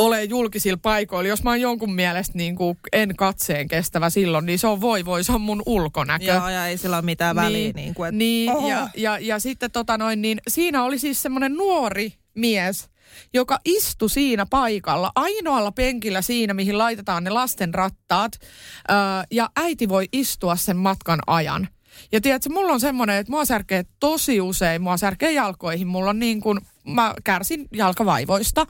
ole julkisilla paikoilla. Jos mä oon jonkun mielestä niin kuin en katseen kestävä silloin, niin se on voi voi, se on mun ulkonäkö. Joo, ja ei sillä ole mitään väliä. Niin, kuin, että, niin oho. ja, ja, ja sitten tota noin, niin siinä oli siis semmoinen nuori mies, joka istui siinä paikalla, ainoalla penkillä siinä, mihin laitetaan ne lasten rattaat, öö, ja äiti voi istua sen matkan ajan. Ja tiedätkö, mulla on semmoinen, että mua särkee tosi usein, mua särkee jalkoihin, mulla on niin kuin, mä kärsin jalkavaivoista,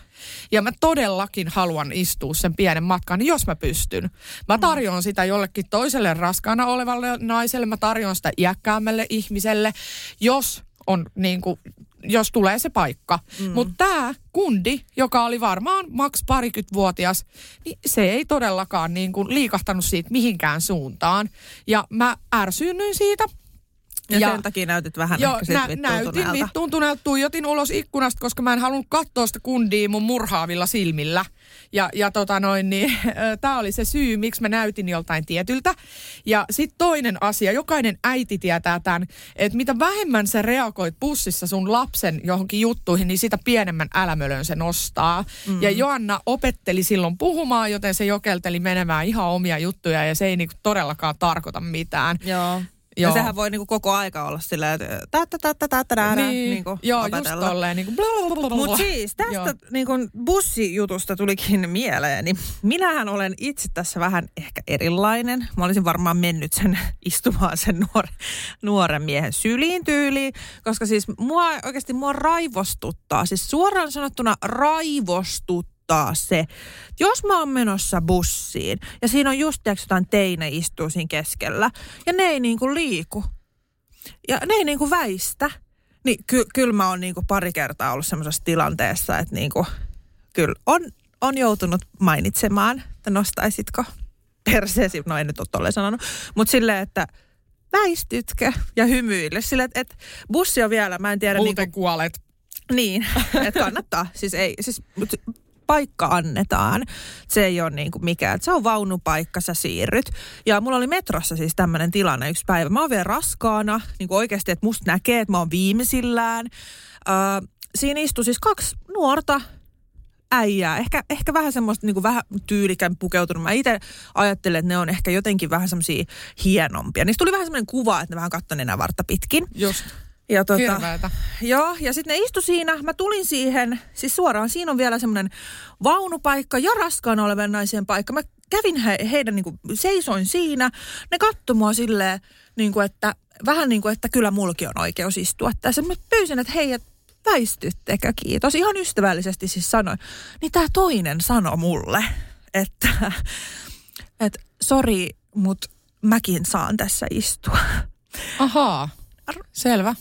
ja mä todellakin haluan istua sen pienen matkan, jos mä pystyn. Mä tarjoan sitä jollekin toiselle raskaana olevalle naiselle, mä tarjoan sitä iäkkäämmälle ihmiselle, jos on niin kuin, jos tulee se paikka. Mm. Mutta tämä kundi, joka oli varmaan maks parikymmentävuotias, niin se ei todellakaan niin kuin liikahtanut siitä mihinkään suuntaan. Ja mä ärsyynnyin siitä. Ja, ja sen takia näytit vähän Joo, ehkä nä- näytin vittuuntuneelta, tuijotin ulos ikkunasta, koska mä en halunnut katsoa sitä kundia mun murhaavilla silmillä. Ja, ja tota noin, niin tämä oli se syy, miksi mä näytin joltain tietyltä. Ja sitten toinen asia, jokainen äiti tietää tämän, että mitä vähemmän sä reagoit bussissa sun lapsen johonkin juttuihin, niin sitä pienemmän älämölön se nostaa. Mm. Ja Joanna opetteli silloin puhumaan, joten se jokelteli menemään ihan omia juttuja ja se ei niinku todellakaan tarkoita mitään. Joo. Ja Joo. sehän voi niinku koko aika olla silleen, että tä, tä, tä, tä, tä, tä, tä, Niin, niinku joo, just opetella. tolleen. Niin kuin Mutta siis tästä Joo. niin kun bussijutusta tulikin mieleen, niin minähän olen itse tässä vähän ehkä erilainen. Mä olisin varmaan mennyt sen istumaan sen nuoren, nuoren miehen syliin tyyliin, koska siis mua oikeasti mua raivostuttaa, siis suoraan sanottuna raivostuttaa se, jos mä oon menossa bussiin ja siinä on just tiiäks, jotain teine istuu siinä keskellä ja ne ei niinku liiku ja ne ei niinku väistä, niin ky- kyllä mä oon niinku pari kertaa ollut semmoisessa tilanteessa, että niinku, kyllä on, on joutunut mainitsemaan, että nostaisitko perseesi, no en nyt ole tolleen sanonut, mutta silleen, että väistytkö ja hymyile. Silleen, että, että bussi on vielä, mä en tiedä. Muuten niinku, kuolet. niin, että kannattaa. Siis ei, siis paikka annetaan. Se ei ole niin kuin mikään. että Se on vaunupaikka, sä siirryt. Ja mulla oli metrossa siis tämmöinen tilanne yksi päivä. Mä oon vielä raskaana, niin kuin oikeasti, että musta näkee, että mä oon viimeisillään. Äh, siinä istui siis kaksi nuorta äijää. Ehkä, ehkä vähän semmoista niin kuin vähän tyylikän pukeutunut. Mä itse ajattelen, että ne on ehkä jotenkin vähän semmoisia hienompia. Niistä tuli vähän semmoinen kuva, että ne vähän katsoi nenävartta pitkin. Just. Ja tota. Joo, ja sitten ne istu siinä. Mä tulin siihen, siis suoraan siinä on vielä semmoinen vaunupaikka ja raskaana olevan naisen paikka. Mä kävin he, heidän, niin kuin, seisoin siinä. Ne katsoi mua silleen, niin kuin, että vähän niin kuin, että kyllä mulki on oikeus istua tässä. Mä pyysin, että hei, et väistyttekö, kiitos. Ihan ystävällisesti siis sanoin. Niin tämä toinen sanoi mulle, että, että sori, mutta mäkin saan tässä istua. Ahaa, selvä.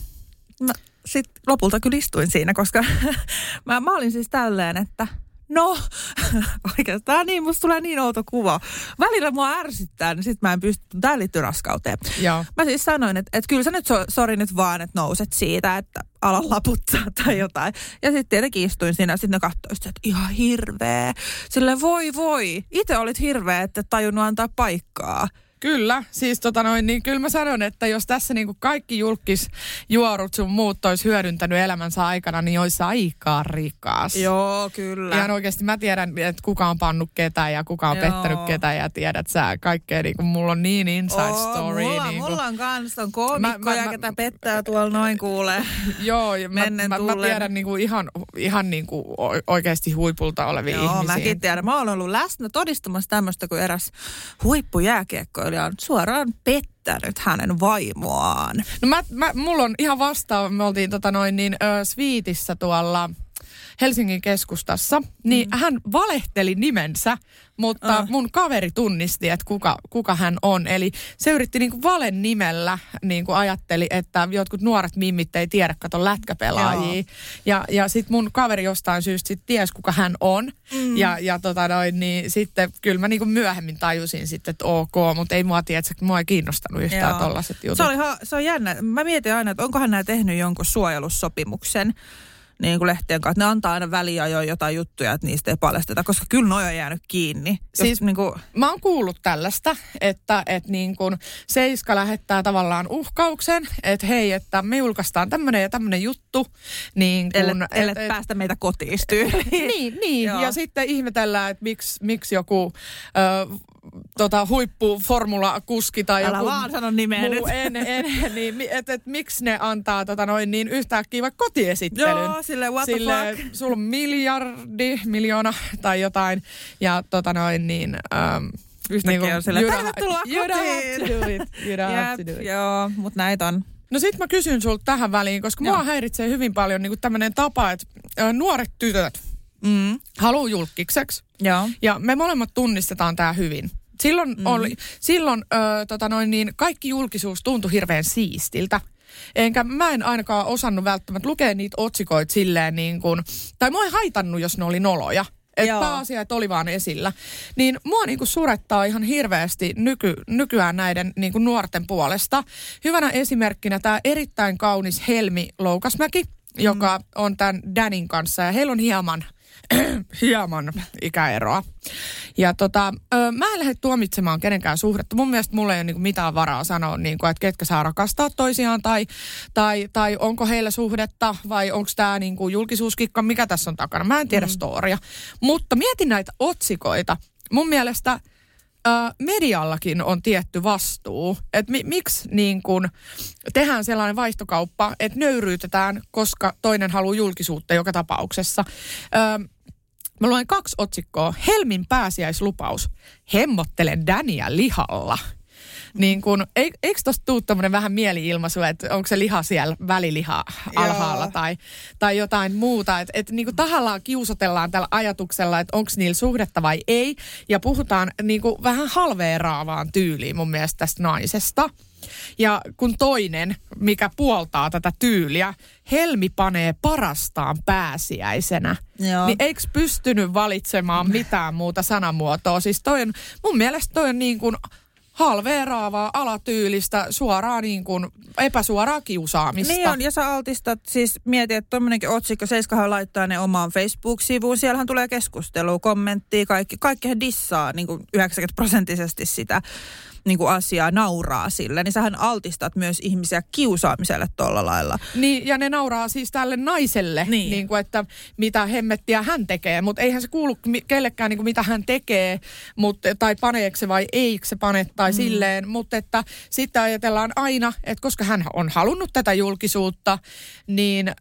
Mä sitten lopulta kyllä istuin siinä, koska mä, mä olin siis tälleen, että no, oikeastaan niin, musta tulee niin outo kuva. Välillä mua ärsyttää, niin sit mä en pysty, tää liittyy raskauteen. Joo. Mä siis sanoin, että, että kyllä sä nyt, so, sori nyt vaan, että nouset siitä, että ala laputtaa tai jotain. Ja sitten tietenkin istuin siinä, sitten ne katsoi, että ihan hirveä. Sille voi voi, itse olit hirveä, että et tajunnut antaa paikkaa. Kyllä, siis tota noin, niin kyllä mä sanon, että jos tässä niinku kaikki julkisjuorut sun muut olisi hyödyntänyt elämänsä aikana, niin olisi aika rikas. Joo, kyllä. Ihan oikeasti mä tiedän, että kuka on pannut ketä ja kuka on Joo. pettänyt ketä ja tiedät sä kaikkea, niin kuin mulla on niin inside Oo, story. Mulla, niin mulla on kans on Mä- koomikkoja, mä- ketä pettää tuolla noin kuulee. Joo, ja mä, mä, mä tiedän niinku ihan, ihan niinku o- oikeasti huipulta olevia Joo, ihmisiä. mäkin tiedän. Mä oon ollut läsnä todistamassa tämmöistä, kun eräs on suoraan pettänyt hänen vaimoaan. No mä, mä, mulla on ihan vastaava, me oltiin tota noin niin ö, Sviitissä tuolla Helsingin keskustassa, niin mm. hän valehteli nimensä, mutta Ah. mun kaveri tunnisti, että kuka, kuka hän on. Eli se yritti niinku valen nimellä, niinku ajatteli, että jotkut nuoret mimmit ei tiedä, kato lätkäpelaajia. Joo. Ja, ja sitten mun kaveri jostain syystä sit ties, kuka hän on. Mm. Ja, ja tota noin, niin sitten kyllä mä niinku myöhemmin tajusin sitten, että ok, mutta ei mua tiedä, että mua ei kiinnostanut yhtään tollaset jutut. Se, oli, ha- se on jännä. Mä mietin aina, että onkohan nämä tehnyt jonkun suojelussopimuksen niin kuin lehtien kanssa. Ne antaa aina väliajoin jotain juttuja, että niistä ei paljasteta, koska kyllä noi on jäänyt kiinni. Jos, Siis niin kuin, Mä oon kuullut tällaista, että, että niin kun Seiska lähettää tavallaan uhkauksen, että hei, että me julkaistaan tämmöinen ja tämmöinen juttu. Niin kun, ellet, ellet päästä meitä kotiin niin, niin. Ja sitten ihmetellään, että miksi, miksi joku ö, tota, huippuformula-kuski tai Älä joku vaan sano nimeä muu, nyt. En, en, niin, että et, miksi ne antaa tota, noin, niin yhtäkkiä vaikka kotiesittelyn. Joo, silleen, what the Silleen, fuck? Sulla on miljardi, miljoona tai jotain. Ja tota noin niin... Ähm, Yhtäkkiä on silleen, you don't- "Tervetuloa you don't have kotiin." to do it. You don't have to do it. Joo, mutta näitä on. No sit mä kysyn sulta tähän väliin, koska Joo. mua häiritsee hyvin paljon niin tämmöinen tapa, että ö, nuoret tytöt Mm. haluaa julkikseksi. Joo. Ja me molemmat tunnistetaan tämä hyvin. Silloin, mm. oli, silloin ö, tota noin, niin kaikki julkisuus tuntui hirveän siistiltä. Enkä mä en ainakaan osannut välttämättä lukea niitä otsikoita silleen niin kuin, tai mua ei haitannut, jos ne oli noloja. Että pääasia, että oli vaan esillä. Niin mua niinku surettaa ihan hirveästi nyky, nykyään näiden niinku nuorten puolesta. Hyvänä esimerkkinä tämä erittäin kaunis Helmi Loukasmäki, joka on tämän Danin kanssa. Ja heillä on hieman, hieman ikäeroa. Ja tota, ö, mä en lähde tuomitsemaan kenenkään suhdetta. Mun mielestä mulla ei ole niinku mitään varaa sanoa, niinku, että ketkä saa rakastaa toisiaan tai, tai, tai onko heillä suhdetta vai onko tämä niinku julkisuuskikka, mikä tässä on takana. Mä en tiedä mm. storia. Mutta mietin näitä otsikoita. Mun mielestä ö, mediallakin on tietty vastuu. Että mi, miksi niin kun tehdään sellainen vaihtokauppa, että nöyryytetään, koska toinen haluaa julkisuutta joka tapauksessa. Ö, Mä luen kaksi otsikkoa. Helmin pääsiäislupaus. Hemmottelen Dania lihalla. Niin kun, eik, eikö tosta tuu tämmönen vähän mieli-ilmaisu, että onko se liha siellä väliliha alhaalla Joo. tai, tai jotain muuta. Että et, niin tahallaan kiusotellaan tällä ajatuksella, että onko niillä suhdetta vai ei. Ja puhutaan niin vähän halveeraavaan tyyliin mun mielestä tästä naisesta. Ja kun toinen, mikä puoltaa tätä tyyliä, Helmi panee parastaan pääsiäisenä, Joo. niin eikö pystynyt valitsemaan mitään muuta sanamuotoa? Siis toi on, mun mielestä toi on niin kuin halveeraavaa, alatyylistä, suoraa niin kuin epäsuoraa kiusaamista. Niin on, ja sä altistat, siis mieti, että tuommoinenkin otsikko, Seiskahan laittaa ne omaan Facebook-sivuun, siellähän tulee keskustelua, kommenttia, kaikki, kaikkihan dissaa niin kuin 90 prosenttisesti sitä niin kuin asiaa, nauraa sille, niin sähän altistat myös ihmisiä kiusaamiselle tuolla lailla. Niin, ja ne nauraa siis tälle naiselle, niin. Niin kuin, että mitä hemmettiä hän tekee, mutta eihän se kuulu kellekään niin kuin mitä hän tekee, mut, tai paneeko se vai eikö se pane tai mm. silleen, mutta että sitten ajatellaan aina, että koska hän on halunnut tätä julkisuutta, niin äh,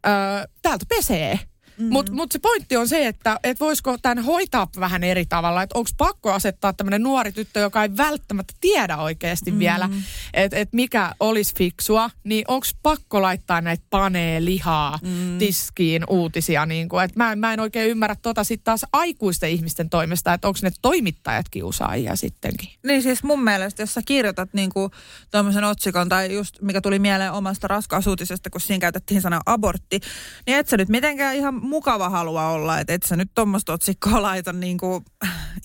täältä pesee. Mm. Mutta mut se pointti on se, että et voisiko tämän hoitaa vähän eri tavalla. Että onko pakko asettaa tämmöinen nuori tyttö, joka ei välttämättä tiedä oikeasti mm. vielä, että et mikä olisi fiksua, niin onko pakko laittaa näitä panee lihaa mm. tiskiin uutisia. Niin kuin, et mä, mä en oikein ymmärrä tota sitten taas aikuisten ihmisten toimesta, että onko ne toimittajat kiusaajia sittenkin. Niin siis mun mielestä, jos sä kirjoitat niinku tuommoisen otsikon tai just mikä tuli mieleen omasta raskaasuutisesta, kun siinä käytettiin sana abortti, niin et sä nyt mitenkään ihan mukava halua olla, että et sä nyt tuommoista otsikkoa laita niinku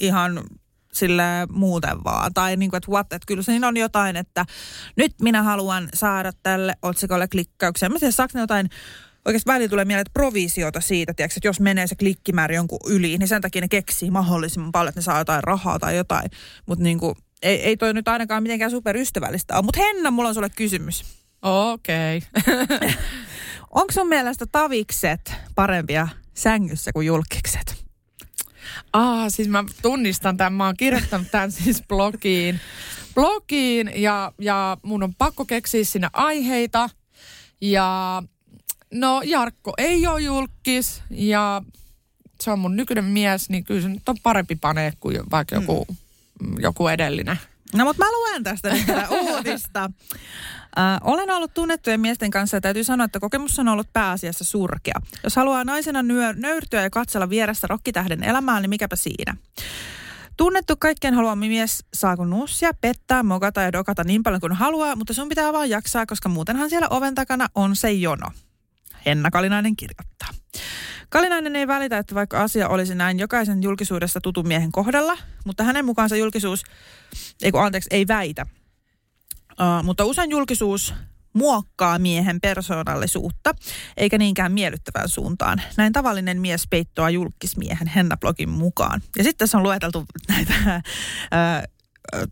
ihan sille muuten vaan. Tai niin kuin, että what, että kyllä siinä on jotain, että nyt minä haluan saada tälle otsikolle klikkauksia. Mä tiedän, saako ne jotain oikeasti välillä tulee mieleen, että provisiota siitä, tiedätkö, että jos menee se klikkimäärä jonkun yli, niin sen takia ne keksii mahdollisimman paljon, että ne saa jotain rahaa tai jotain. Mutta niin kuin, ei, ei toi nyt ainakaan mitenkään superystävällistä ole. Mutta Henna, mulla on sulle kysymys. Okei. Okay. Onko sun mielestä tavikset parempia sängyssä kuin julkikset? Ah, siis mä tunnistan tämän. Mä oon kirjoittanut tämän siis blogiin. Blogiin ja, ja mun on pakko keksiä sinne aiheita. Ja no Jarkko ei ole julkis ja se on mun nykyinen mies, niin kyllä se nyt on parempi panee kuin vaikka joku, mm. joku edellinen. No mutta mä luen tästä nyt uutista. Äh, olen ollut tunnettujen miesten kanssa ja täytyy sanoa, että kokemus on ollut pääasiassa surkea. Jos haluaa naisena nyö, nöyrtyä ja katsella vierestä rokkitähden elämää, niin mikäpä siinä. Tunnettu kaikkien haluama mies saa kun nussia, pettää, mokata ja dokata niin paljon kuin haluaa, mutta sun pitää vaan jaksaa, koska muutenhan siellä oven takana on se jono. Henna Kalinainen kirjoittaa. Kalinainen ei välitä, että vaikka asia olisi näin jokaisen julkisuudessa tutun miehen kohdalla, mutta hänen mukaansa julkisuus, ei kun anteeksi, ei väitä. Uh, mutta usein julkisuus muokkaa miehen persoonallisuutta, eikä niinkään miellyttävään suuntaan. Näin tavallinen mies peittoa julkismiehen Henna-blogin mukaan. Ja sitten tässä on lueteltu näitä, ää,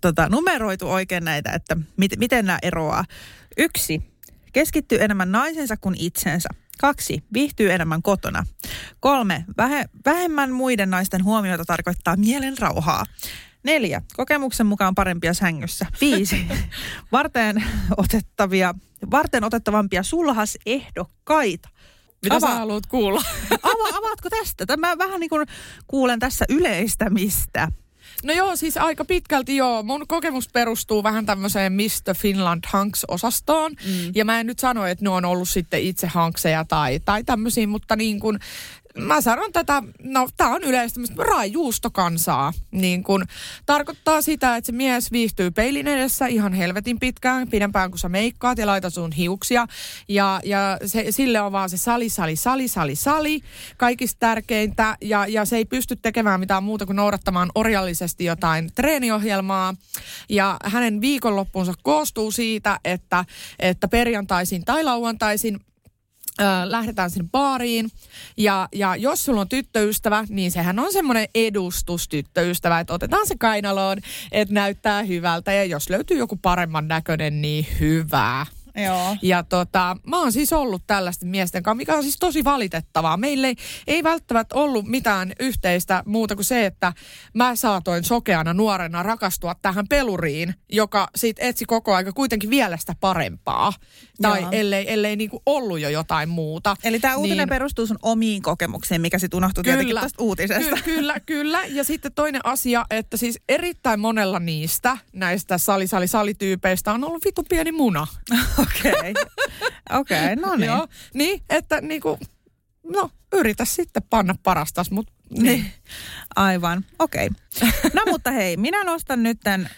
tota, numeroitu oikein näitä, että mit, miten nämä eroaa. Yksi, keskittyy enemmän naisensa kuin itsensä. Kaksi, viihtyy enemmän kotona. Kolme, vähe, vähemmän muiden naisten huomiota tarkoittaa mielen rauhaa. Neljä, kokemuksen mukaan parempia sängyssä. Viisi, varten otettavia, varten otettavampia sulhasehdokkaita. Mitä Ava- sä haluat kuulla? Ava, avaatko tästä? Tämä vähän niin kuin kuulen tässä yleistämistä. No joo, siis aika pitkälti joo. Mun kokemus perustuu vähän tämmöiseen Mr. Finland Hanks-osastoon. Mm. Ja mä en nyt sano, että ne on ollut sitten itse hankseja tai, tai tämmöisiä, mutta niin kuin mä sanon tätä, no tää on yleistämistä, raajuustokansaa. Niin kun, tarkoittaa sitä, että se mies viihtyy peilin edessä ihan helvetin pitkään, pidempään kuin sä meikkaat ja laitat sun hiuksia. Ja, ja se, sille on vaan se sali, sali, sali, sali, sali, kaikista tärkeintä. Ja, ja se ei pysty tekemään mitään muuta kuin noudattamaan orjallisesti jotain treeniohjelmaa. Ja hänen viikonloppuunsa koostuu siitä, että, että perjantaisin tai lauantaisin Lähdetään sinne baariin. Ja, ja jos sulla on tyttöystävä, niin sehän on semmoinen edustustyttöystävä, että otetaan se kainaloon, että näyttää hyvältä. Ja jos löytyy joku paremman näköinen, niin hyvää. Joo. Ja tota, mä oon siis ollut tällaisten miesten kanssa, mikä on siis tosi valitettavaa. Meille ei, ei välttämättä ollut mitään yhteistä muuta kuin se, että mä saatoin sokeana nuorena rakastua tähän peluriin, joka sit etsi koko aika kuitenkin vielä sitä parempaa. Tai Joo. ellei, ellei niinku ollut jo jotain muuta. Eli tämä uutinen niin, perustuu sun omiin kokemuksiin, mikä sitten unohtui kyllä, tietenkin tästä uutisesta. Ky- kyllä, kyllä. Ja sitten toinen asia, että siis erittäin monella niistä näistä sali-sali-salityypeistä on ollut vitu pieni muna. Okei. Okay. Okei, okay, no niin. Joo, niin, että niinku, no yritä sitten panna parastas, mutta niin. niin. Aivan, okei. Okay. No mutta hei, minä nostan nyt tämän...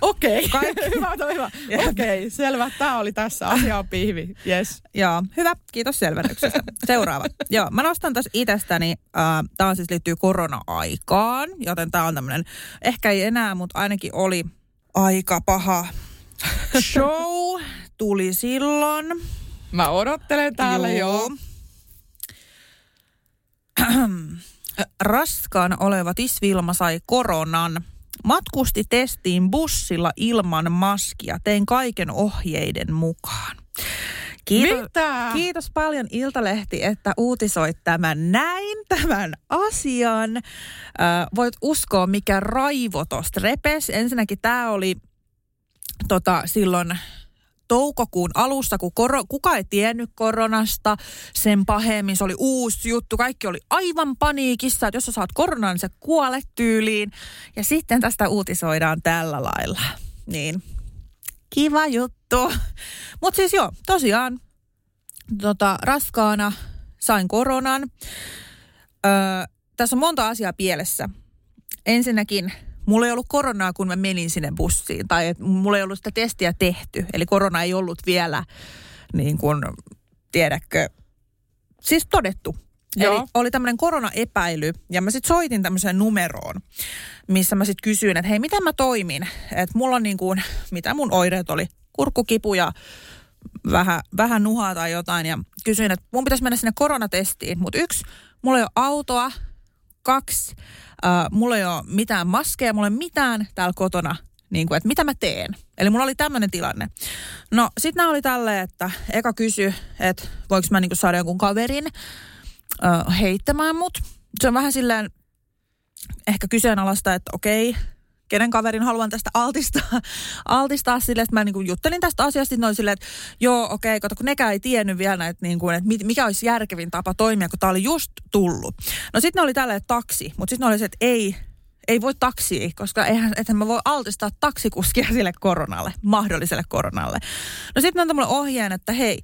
Okei, okay. hyvä, hyvä. Okei, okay, selvä. Tämä oli tässä. Asia on pihvi. Yes. Joo, hyvä. Kiitos selvennyksestä. Seuraava. Joo, mä nostan tässä itsestäni, äh, tämä siis liittyy korona-aikaan, joten tämä on tämmöinen, ehkä ei enää, mutta ainakin oli aika paha show tuli silloin. Mä odottelen täällä joo. jo. Raskaan oleva Tisvilma sai koronan. Matkusti testiin bussilla ilman maskia. Tein kaiken ohjeiden mukaan. Kiitos, Mitä? kiitos paljon Iltalehti, että uutisoit tämän näin, tämän asian. Äh, voit uskoa, mikä raivo tosta repes. Ensinnäkin tämä oli tota, silloin toukokuun alussa, kun koro, kuka ei tiennyt koronasta sen pahemmin. Se oli uusi juttu. Kaikki oli aivan paniikissa, että jos sä saat koronan, niin sä kuolet tyyliin. Ja sitten tästä uutisoidaan tällä lailla. Niin, kiva juttu. Mutta siis joo, tosiaan tota, raskaana sain koronan. Öö, tässä on monta asiaa pielessä. Ensinnäkin mulla ei ollut koronaa, kun mä menin sinne bussiin. Tai et mulla ei ollut sitä testiä tehty. Eli korona ei ollut vielä, niin kuin, tiedätkö, siis todettu. Joo. Eli oli tämmöinen koronaepäily ja mä sitten soitin tämmöiseen numeroon, missä mä sitten kysyin, että hei, miten mä toimin? Että mulla on niin kuin, mitä mun oireet oli, kurkkukipu ja vähän, vähän nuhaa tai jotain. Ja kysyin, että mun pitäisi mennä sinne koronatestiin. Mutta yksi, mulla ei ole autoa. Kaksi, äh, mulla ei ole mitään maskeja, mulla ei ole mitään täällä kotona. Niin kuin, että mitä mä teen. Eli mulla oli tämmöinen tilanne. No sit nämä oli tälleen, että eka kysy, että voiko mä niin saada jonkun kaverin äh, heittämään mut. Se on vähän silleen ehkä kyseenalaista, että okei, kenen kaverin haluan tästä altistaa, altistaa sille, että mä niin kuin juttelin tästä asiasta, noin silleen, että joo, okei, okay, kun nekään ei tiennyt vielä, että, niin kuin, että mikä olisi järkevin tapa toimia, kun tämä oli just tullut. No sitten ne oli tällä taksi, mutta sitten ne oli se, että ei, ei voi taksi, koska eihän, että mä voi altistaa taksikuskia sille koronalle, mahdolliselle koronalle. No sitten ne antoi mulle ohjeen, että hei,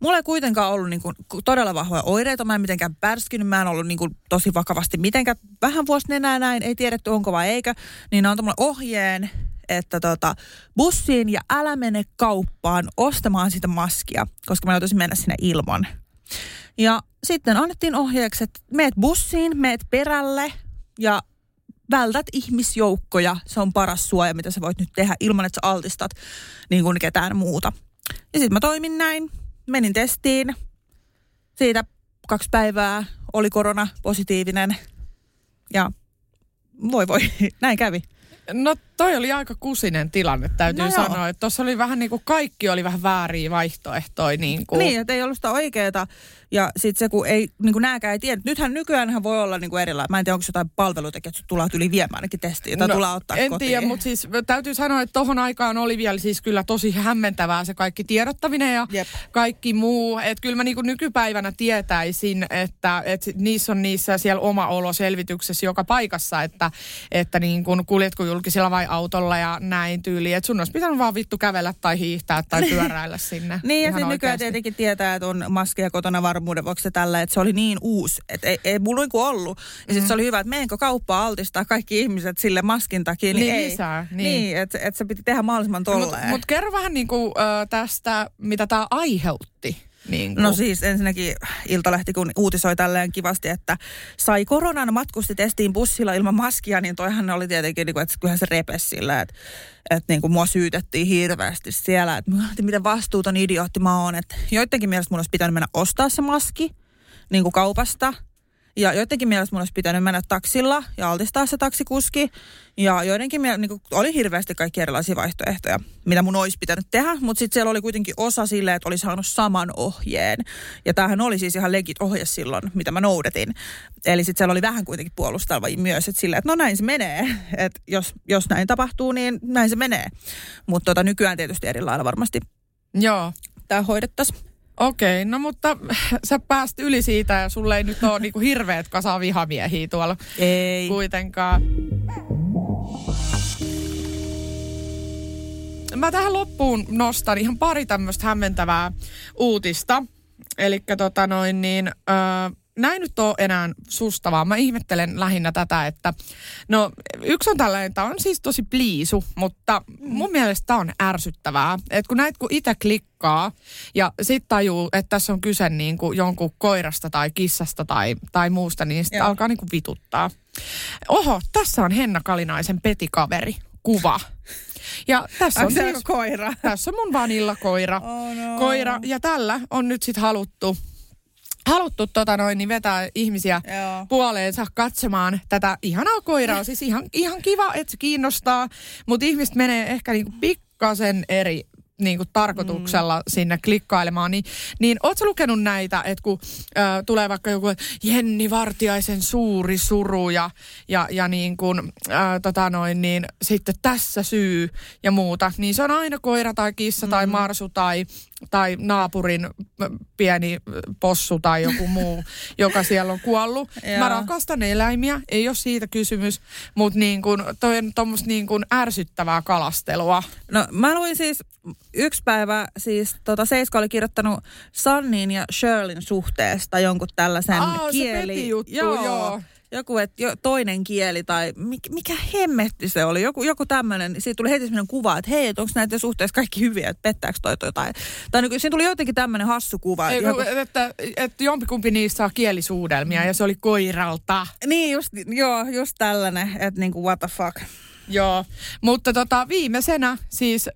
Mulla ei kuitenkaan ollut niin kuin todella vahvoja oireita, mä en mitenkään pärskynyt, mä en ollut niin kuin tosi vakavasti mitenkään. Vähän vuosi enää näin, ei tiedetty onko vai eikö. Niin ne antoi mulle ohjeen, että tota, bussiin ja älä mene kauppaan ostamaan sitä maskia, koska mä joutuisin mennä sinne ilman. Ja sitten annettiin ohjeeksi, että meet bussiin, meet perälle ja vältät ihmisjoukkoja. Se on paras suoja, mitä sä voit nyt tehdä ilman, että sä altistat niin kuin ketään muuta. Ja sitten mä toimin näin menin testiin. Siitä kaksi päivää oli korona positiivinen. Ja voi voi, näin kävi. No toi oli aika kusinen tilanne, täytyy no sanoa. Että tuossa oli vähän niin kuin kaikki oli vähän vääriä vaihtoehtoja. Niin, kuin. niin että ei ollut sitä oikeaa. Ja sitten se, kun ei, niin kuin nääkään ei tiedä. Nythän nykyään voi olla niin kuin erilainen. Mä en tiedä, onko jotain palveluita, että tulee yli viemään ainakin testiä, jota no, tulee ottaa En kotiin. tiedä, mutta siis täytyy sanoa, että tohon aikaan oli vielä siis kyllä tosi hämmentävää se kaikki tiedottaminen ja Jep. kaikki muu. Että kyllä mä niin kuin nykypäivänä tietäisin, että, että niissä on niissä siellä oma olo selvityksessä joka paikassa, että, että niin kuin kuljetko julkisilla vai autolla ja näin tyyliin. Että sun olisi pitänyt vaan vittu kävellä tai hiihtää tai pyöräillä sinne. niin ja sitten nykyään tietenkin tietää, että on maskeja kotona varmuuden vuoksi tällä, että se oli niin uusi, että ei, ei mulla niinku ollut. Ja sitten mm. se oli hyvä, että menenkö kauppaa altistaa kaikki ihmiset sille maskin takia, niin, niin ei. Lisää, niin, niin että et se piti tehdä mahdollisimman tolleen. Mutta mut kerro vähän niinku, äh, tästä, mitä tämä aiheutti. Niin kuin. No siis ensinnäkin Iltalehti kun uutisoi tälleen kivasti, että sai koronan matkusti testiin bussilla ilman maskia, niin toihan oli tietenkin, niin kuin, että kyllähän se repesi sillä, että, että niin kuin mua syytettiin hirveästi siellä, että miten vastuuton idiootti mä oon. Että joidenkin mielestä mun olisi pitänyt mennä ostaa se maski niin kuin kaupasta – ja joidenkin mielestä mun olisi pitänyt mennä taksilla ja altistaa se taksikuski. Ja joidenkin mielestä niin oli hirveästi kaikki erilaisia vaihtoehtoja, mitä mun olisi pitänyt tehdä. Mutta sitten siellä oli kuitenkin osa sille, että oli saanut saman ohjeen. Ja tämähän oli siis ihan legit ohje silloin, mitä mä noudatin. Eli sitten siellä oli vähän kuitenkin puolustelva myös, että silleen, että no näin se menee. Että jos, jos näin tapahtuu, niin näin se menee. Mutta tota, nykyään tietysti eri lailla varmasti Joo. tämä hoidettaisiin. Okei, no mutta sä pääst yli siitä ja sulle ei nyt ole niinku hirveät kasa vihamiehiä tuolla ei. kuitenkaan. Mä tähän loppuun nostan ihan pari tämmöistä hämmentävää uutista. Eli tota noin niin, öö, näin nyt ole enää susta, vaan mä ihmettelen lähinnä tätä, että no yksi on tällainen, että on siis tosi pliisu, mutta mun mielestä on ärsyttävää. Että kun näitä kun itse klikkaa ja sitten tajuu, että tässä on kyse niin kuin jonkun koirasta tai kissasta tai, tai muusta, niin sitten alkaa niin kuin vituttaa. Oho, tässä on Henna Kalinaisen petikaveri kuva. Ja tässä on, siis, koira? Tässä on mun vanillakoira. Oh no. Koira. Ja tällä on nyt sitten haluttu haluttu tota noin, niin vetää ihmisiä Joo. puoleensa katsomaan tätä ihanaa koiraa. Siis ihan, ihan kiva, että se kiinnostaa, mutta ihmiset menee ehkä niinku pikkasen eri niin kuin tarkoituksella mm. sinne klikkailemaan. Niin, niin ootko lukenut näitä, että kun äh, tulee vaikka joku Jenni Vartiaisen suuri suru ja, ja, ja niin kuin, äh, tota noin, niin sitten tässä syy ja muuta, niin se on aina koira tai kissa mm. tai marsu tai tai naapurin pieni possu tai joku muu, joka siellä on kuollut. Mä rakastan eläimiä, ei ole siitä kysymys, mutta niin kun, toi on tuommoista niin kun ärsyttävää kalastelua. No mä luin siis yksi päivä, siis tota Seiska oli kirjoittanut Sannin ja Shirlin suhteesta jonkun tällaisen Aa, kieli. se joo. joo joku et, jo, toinen kieli tai mikä, mikä hemmetti se oli, joku, joku tämmöinen, siitä tuli heti sellainen kuva, että hei, että onko näitä suhteessa kaikki hyviä, että pettääkö toi jotain. Tai niin, siinä tuli jotenkin tämmöinen hassu kuva. Ei, joku... että, että jompikumpi niistä saa kielisuudelmia ja se oli koiralta. Niin, just, joo, just tällainen, että niin kuin what the fuck. Joo, mutta tota, viimeisenä siis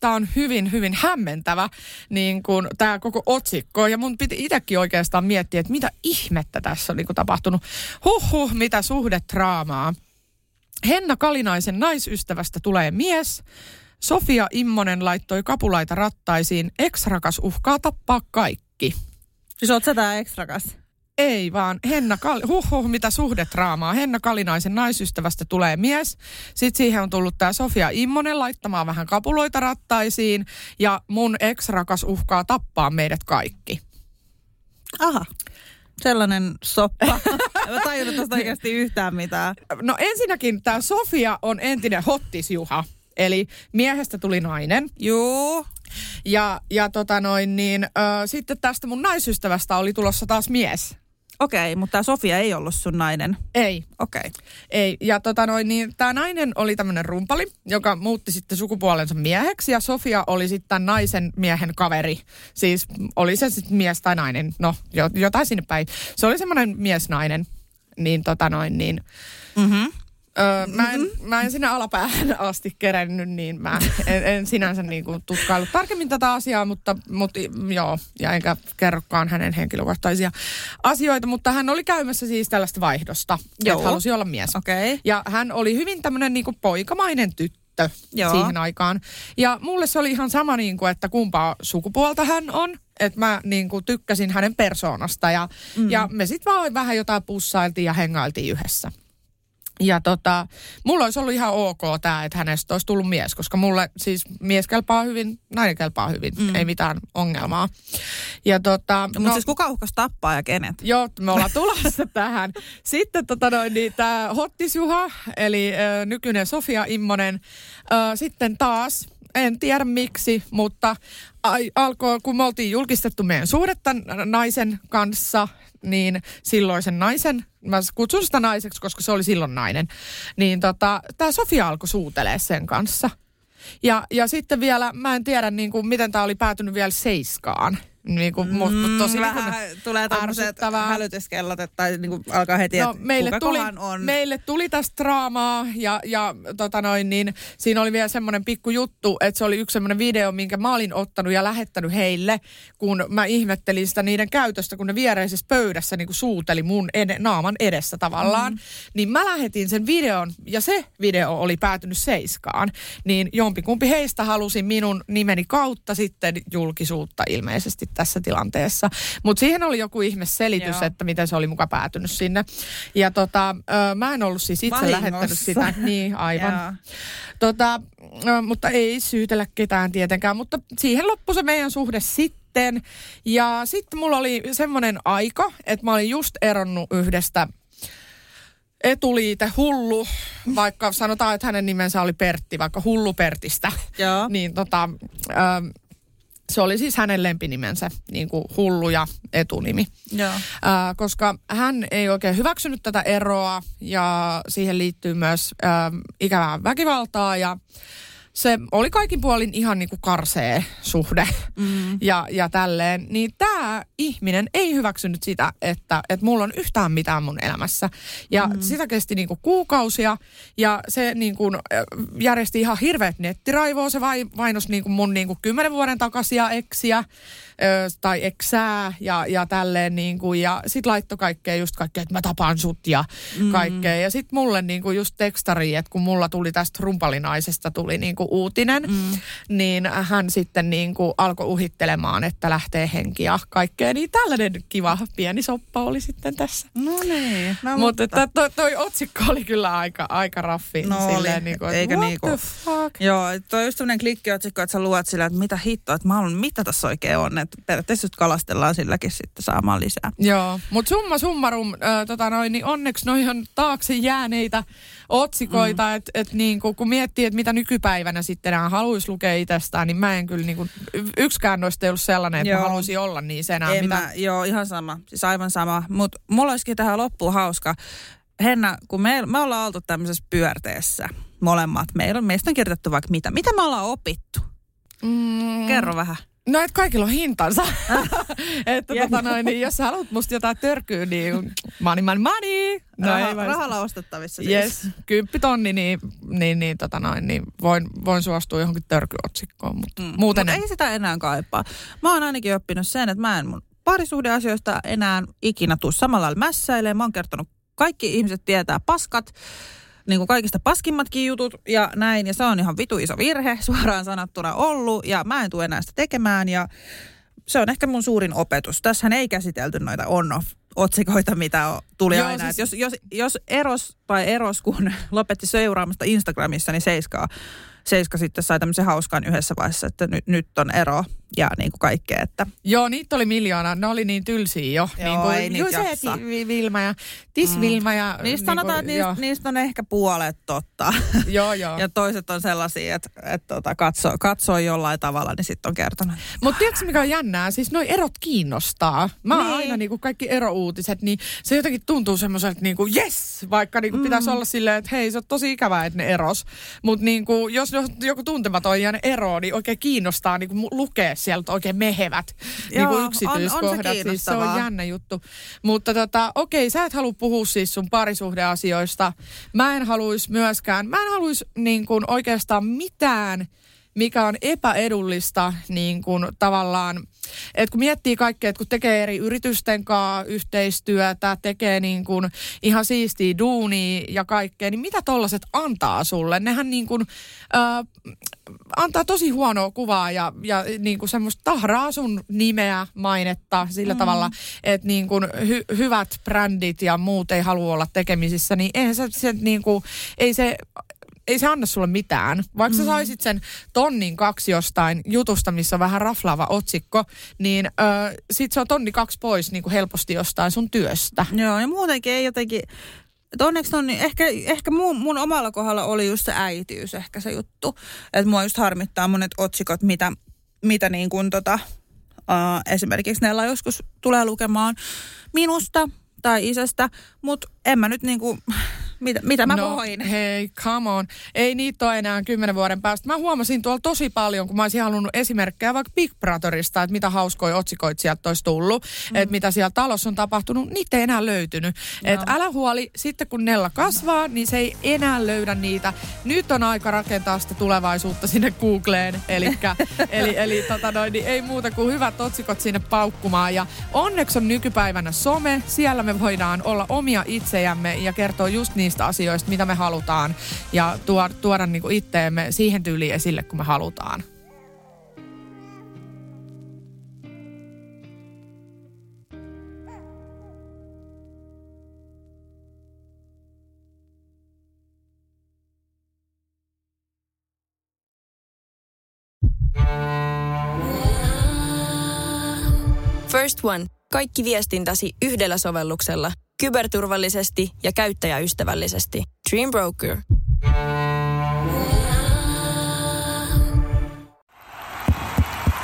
tämä on hyvin, hyvin hämmentävä niin kun tämä koko otsikko. Ja mun piti itsekin oikeastaan miettiä, että mitä ihmettä tässä on niin kun tapahtunut. Huhhuh, mitä suhdetraamaa. Henna Kalinaisen naisystävästä tulee mies. Sofia Immonen laittoi kapulaita rattaisiin. Ex-rakas uhkaa tappaa kaikki. Siis oot sä tää ex-rakas? Ei vaan, Henna Kal- huhhuh, mitä suhdetraamaa. Henna Kalinaisen naisystävästä tulee mies. Sitten siihen on tullut tämä Sofia Immonen laittamaan vähän kapuloita rattaisiin. Ja mun ex-rakas uhkaa tappaa meidät kaikki. Aha. Sellainen soppa. Mä tajunnut tästä oikeasti yhtään mitään. No ensinnäkin tämä Sofia on entinen hottisjuha. Eli miehestä tuli nainen. Joo. Ja, ja tota noin, niin, ö, sitten tästä mun naisystävästä oli tulossa taas mies. Okei, mutta tämä Sofia ei ollut sun nainen. Ei. Okei. Okay. Ei. Ja tota noin, niin tämä nainen oli tämmöinen rumpali, joka muutti sitten sukupuolensa mieheksi. Ja Sofia oli sitten naisen miehen kaveri. Siis oli se sitten mies tai nainen. No, jotain sinne päin. Se oli semmoinen mies-nainen. Niin tota noin, niin... Mm-hmm. Öö, mä, en, mm-hmm. mä en sinne alapäähän asti kerennyt, niin mä en, en sinänsä niin kuin tutkailu tarkemmin tätä asiaa, mutta, mutta joo, ja enkä kerrokaan hänen henkilökohtaisia asioita, mutta hän oli käymässä siis tällaista vaihdosta, joo. että halusi olla mies. Okay. Ja hän oli hyvin tämmöinen niin kuin poikamainen tyttö Joo. siihen aikaan. Ja mulle se oli ihan sama, niin kuin, että kumpaa sukupuolta hän on. Että mä niin kuin, tykkäsin hänen persoonasta ja, mm. ja me sitten vaan vähän jotain pussailtiin ja hengailtiin yhdessä. Ja tota, mulla olisi ollut ihan ok tämä, että hänestä olisi tullut mies, koska mulle siis mies kelpaa hyvin, nainen kelpaa hyvin, mm. ei mitään ongelmaa. Ja tota, no, mutta siis kuka uhkas tappaa ja kenet? Joo, me ollaan tulossa tähän. Sitten tota noin, niin tämä Hottisjuha, eli ö, nykyinen Sofia Immonen, ö, sitten taas en tiedä miksi, mutta ai, alkoi, kun me oltiin julkistettu meidän suhdetta naisen kanssa, niin silloisen naisen, mä kutsun sitä naiseksi, koska se oli silloin nainen, niin tota, tämä Sofia alkoi suutelee sen kanssa. Ja, ja sitten vielä, mä en tiedä niin kuin, miten tämä oli päätynyt vielä seiskaan. Niin kuin, mm, tosi vähän niin tulee tämmöiset hälytyskellot, että niin kuin alkaa heti, no, että meille tuli, on. Meille tuli tästä draamaa ja, ja tota noin, niin, siinä oli vielä semmoinen pikku juttu, että se oli yksi semmoinen video, minkä mä olin ottanut ja lähettänyt heille, kun mä ihmettelin sitä niiden käytöstä, kun ne viereisessä pöydässä niin kuin suuteli mun ed- naaman edessä tavallaan. Mm. Niin mä lähetin sen videon ja se video oli päätynyt seiskaan. Niin jompikumpi heistä halusi minun nimeni kautta sitten julkisuutta ilmeisesti tässä tilanteessa. Mutta siihen oli joku ihme selitys, Joo. että miten se oli muka päätynyt sinne. Ja tota, mä en ollut siis itse Vahingossa. lähettänyt sitä. Niin, aivan. tota, mutta ei syytellä ketään tietenkään, mutta siihen loppui se meidän suhde sitten. Ja sitten mulla oli semmoinen aika, että mä olin just eronnut yhdestä etuliite hullu, vaikka sanotaan, että hänen nimensä oli Pertti, vaikka hullu Pertistä. Joo. niin tota, se oli siis hänen lempinimensä, niin kuin hullu ja etunimi. Joo. Äh, koska hän ei oikein hyväksynyt tätä eroa ja siihen liittyy myös äh, ikävää väkivaltaa ja se oli kaikin puolin ihan niin kuin karsee suhde mm. ja, ja tälleen. Niin tämä ihminen ei hyväksynyt sitä, että, että mulla on yhtään mitään mun elämässä. Ja mm. sitä kesti niin kuin kuukausia ja se niin kuin järjesti ihan hirveät nettiraivoa. Se vai, vainos niin kuin mun niin kuin kymmenen vuoden takaisia eksiä tai eksää ja, ja tälleen niin kuin, ja sit laittoi kaikkea just kaikkea, että mä tapaan sut ja mm. kaikkea. Ja sit mulle niin kuin just tekstari, että kun mulla tuli tästä rumpalinaisesta tuli niin kuin kuin uutinen, mm. niin hän sitten niin kuin alkoi uhittelemaan, että lähtee henki ja kaikkea. Niin tällainen kiva pieni soppa oli sitten tässä. No niin. No, mutta että toi, toi otsikko oli kyllä aika, aika raffi. No oli, silleen, niin kuin, eikä what niinku. the fuck? Joo, toi just sellainen klikkiotsikko, että sä luot sillä, että mitä hittoa, että mä haluan, mitä tässä oikein on. Että periaatteessa just kalastellaan silläkin sitten saamaan lisää. Joo, mutta summa summarum, äh, tota noin, niin onneksi noi on taakse jääneitä otsikoita, mm. että et niinku, kun miettii, että mitä nykypäivänä sitten nämä haluaisi lukea itsestään, niin mä en kyllä, niinku, yksikään noista ei ollut sellainen, että Joo. mä haluaisin olla niin enää. En mitä... mä, joo, ihan sama. Siis aivan sama. Mutta mulla olisikin tähän loppuun hauska. Henna, kun me, me ollaan oltu tämmöisessä pyörteessä molemmat. Meillä, on- meistä on kirjoitettu vaikka mitä. Mitä me ollaan opittu? Mm. Kerro vähän. No, että kaikilla on hintansa. että tota noin, niin jos sä haluat musta jotain törkyä, niin money, money, money. No, Raha, ei rahalla ostettavissa siis. Yes, kymppitonni, niin, niin, niin, tota noin, niin voin, voin suostua johonkin törkyotsikkoon, mutta mm. muuten Mut en. ei sitä enää kaipaa. Mä oon ainakin oppinut sen, että mä en mun parisuhdeasioista enää ikinä tuu samalla lailla mässäilemään. Mä oon kertonut, kaikki ihmiset tietää paskat, niin kuin kaikista paskimmatkin jutut ja näin. Ja se on ihan vitu iso virhe suoraan sanottuna ollut ja mä en tule enää sitä tekemään ja se on ehkä mun suurin opetus. Tässähän ei käsitelty noita on-off otsikoita, mitä tuli Joo, aina. siis- Siis... Jos, jos, jos eros tai eros, kun lopetti seuraamasta Instagramissa, niin Seiskaa, Seiska sitten sai tämmöisen hauskan yhdessä vaiheessa, että nyt, nyt on ero ja niin kuin kaikkea. Että Joo, niitä oli miljoona. Ne oli niin tylsiä jo. Joo, niin kuin, ei niitä Juu, se, jaksa. Vilma ja Tis Vilma ja... niistä sanotaan, että niistä, niistä on ehkä puolet totta. Joo, joo. ja toiset on sellaisia, että, että tota, katsoo, katsoo jollain tavalla, niin sitten on kertonut. Mutta tiedätkö mikä on jännää? Siis noi erot kiinnostaa. Mä Niin. aina niinku kaikki erouutiset, niin se jotenkin tuntuu semmoiselta niinku yes, vaikka niinku mm. pitäisi olla silleen, että hei se on tosi ikävää, että ne eros. Mutta niinku, jos joku tuntematon ja ne eroo, niin oikein kiinnostaa niinku mu- lukea sieltä oikein mehevät Joo, niinku on- on se yksityiskohdat. siis se on jännä juttu. Mutta tota, okei, sä et halua puhua siis sun parisuhdeasioista. Mä en haluaisi myöskään, mä en haluaisi niin kuin oikeastaan mitään, mikä on epäedullista niin kuin tavallaan, että kun miettii kaikkea, että kun tekee eri yritysten kanssa yhteistyötä, tekee niin kuin ihan siistiä duunia ja kaikkea, niin mitä tollaset antaa sulle? Nehän niin kuin, äh, antaa tosi huonoa kuvaa ja, ja niin kuin semmoista tahraa sun nimeä, mainetta sillä mm. tavalla, että niin kuin hy, hyvät brändit ja muut ei halua olla tekemisissä, niin eihän se, se niin kuin, ei se ei se anna sulle mitään. Vaikka mm. sä saisit sen tonnin kaksi jostain jutusta, missä on vähän raflaava otsikko, niin ö, sit se on tonni kaksi pois niin kuin helposti jostain sun työstä. Joo, ja muutenkin ei jotenkin, että onneksi on, niin ehkä, ehkä mun, mun omalla kohdalla oli just se äitiys ehkä se juttu. Että mua just harmittaa monet otsikot, mitä, mitä niin kuin tota, uh, esimerkiksi Nella joskus tulee lukemaan minusta tai isästä, mutta en mä nyt niin kuin, mitä, mitä mä no, voin. hei, come on. Ei niitä ole enää kymmenen vuoden päästä. Mä huomasin tuolla tosi paljon, kun mä olisin halunnut esimerkkejä vaikka Big Brotherista, että mitä hauskoja otsikoita sieltä olisi tullut, mm. että mitä siellä talossa on tapahtunut, niitä ei enää löytynyt. No. Et älä huoli, sitten kun Nella kasvaa, niin se ei enää löydä niitä. Nyt on aika rakentaa sitä tulevaisuutta sinne Googleen, Elikkä, eli, eli tota noin, niin ei muuta kuin hyvät otsikot sinne paukkumaan. Ja onneksi on nykypäivänä some, siellä me voidaan olla omia itsejämme ja kertoa just niistä asioista, mitä me halutaan ja tuoda, tuoda niinku itteemme siihen tyyliin esille, kun me halutaan. First One. Kaikki viestintäsi yhdellä sovelluksella. Kyberturvallisesti ja käyttäjäystävällisesti. Dream Broker.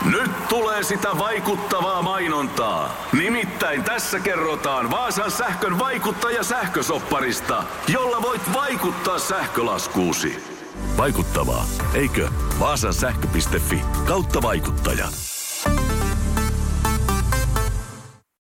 Nyt tulee sitä vaikuttavaa mainontaa. Nimittäin tässä kerrotaan Vaasan sähkön vaikuttaja sähkösopparista, jolla voit vaikuttaa sähkölaskuusi. Vaikuttavaa, eikö? Vaasan sähkö.fi kautta vaikuttaja.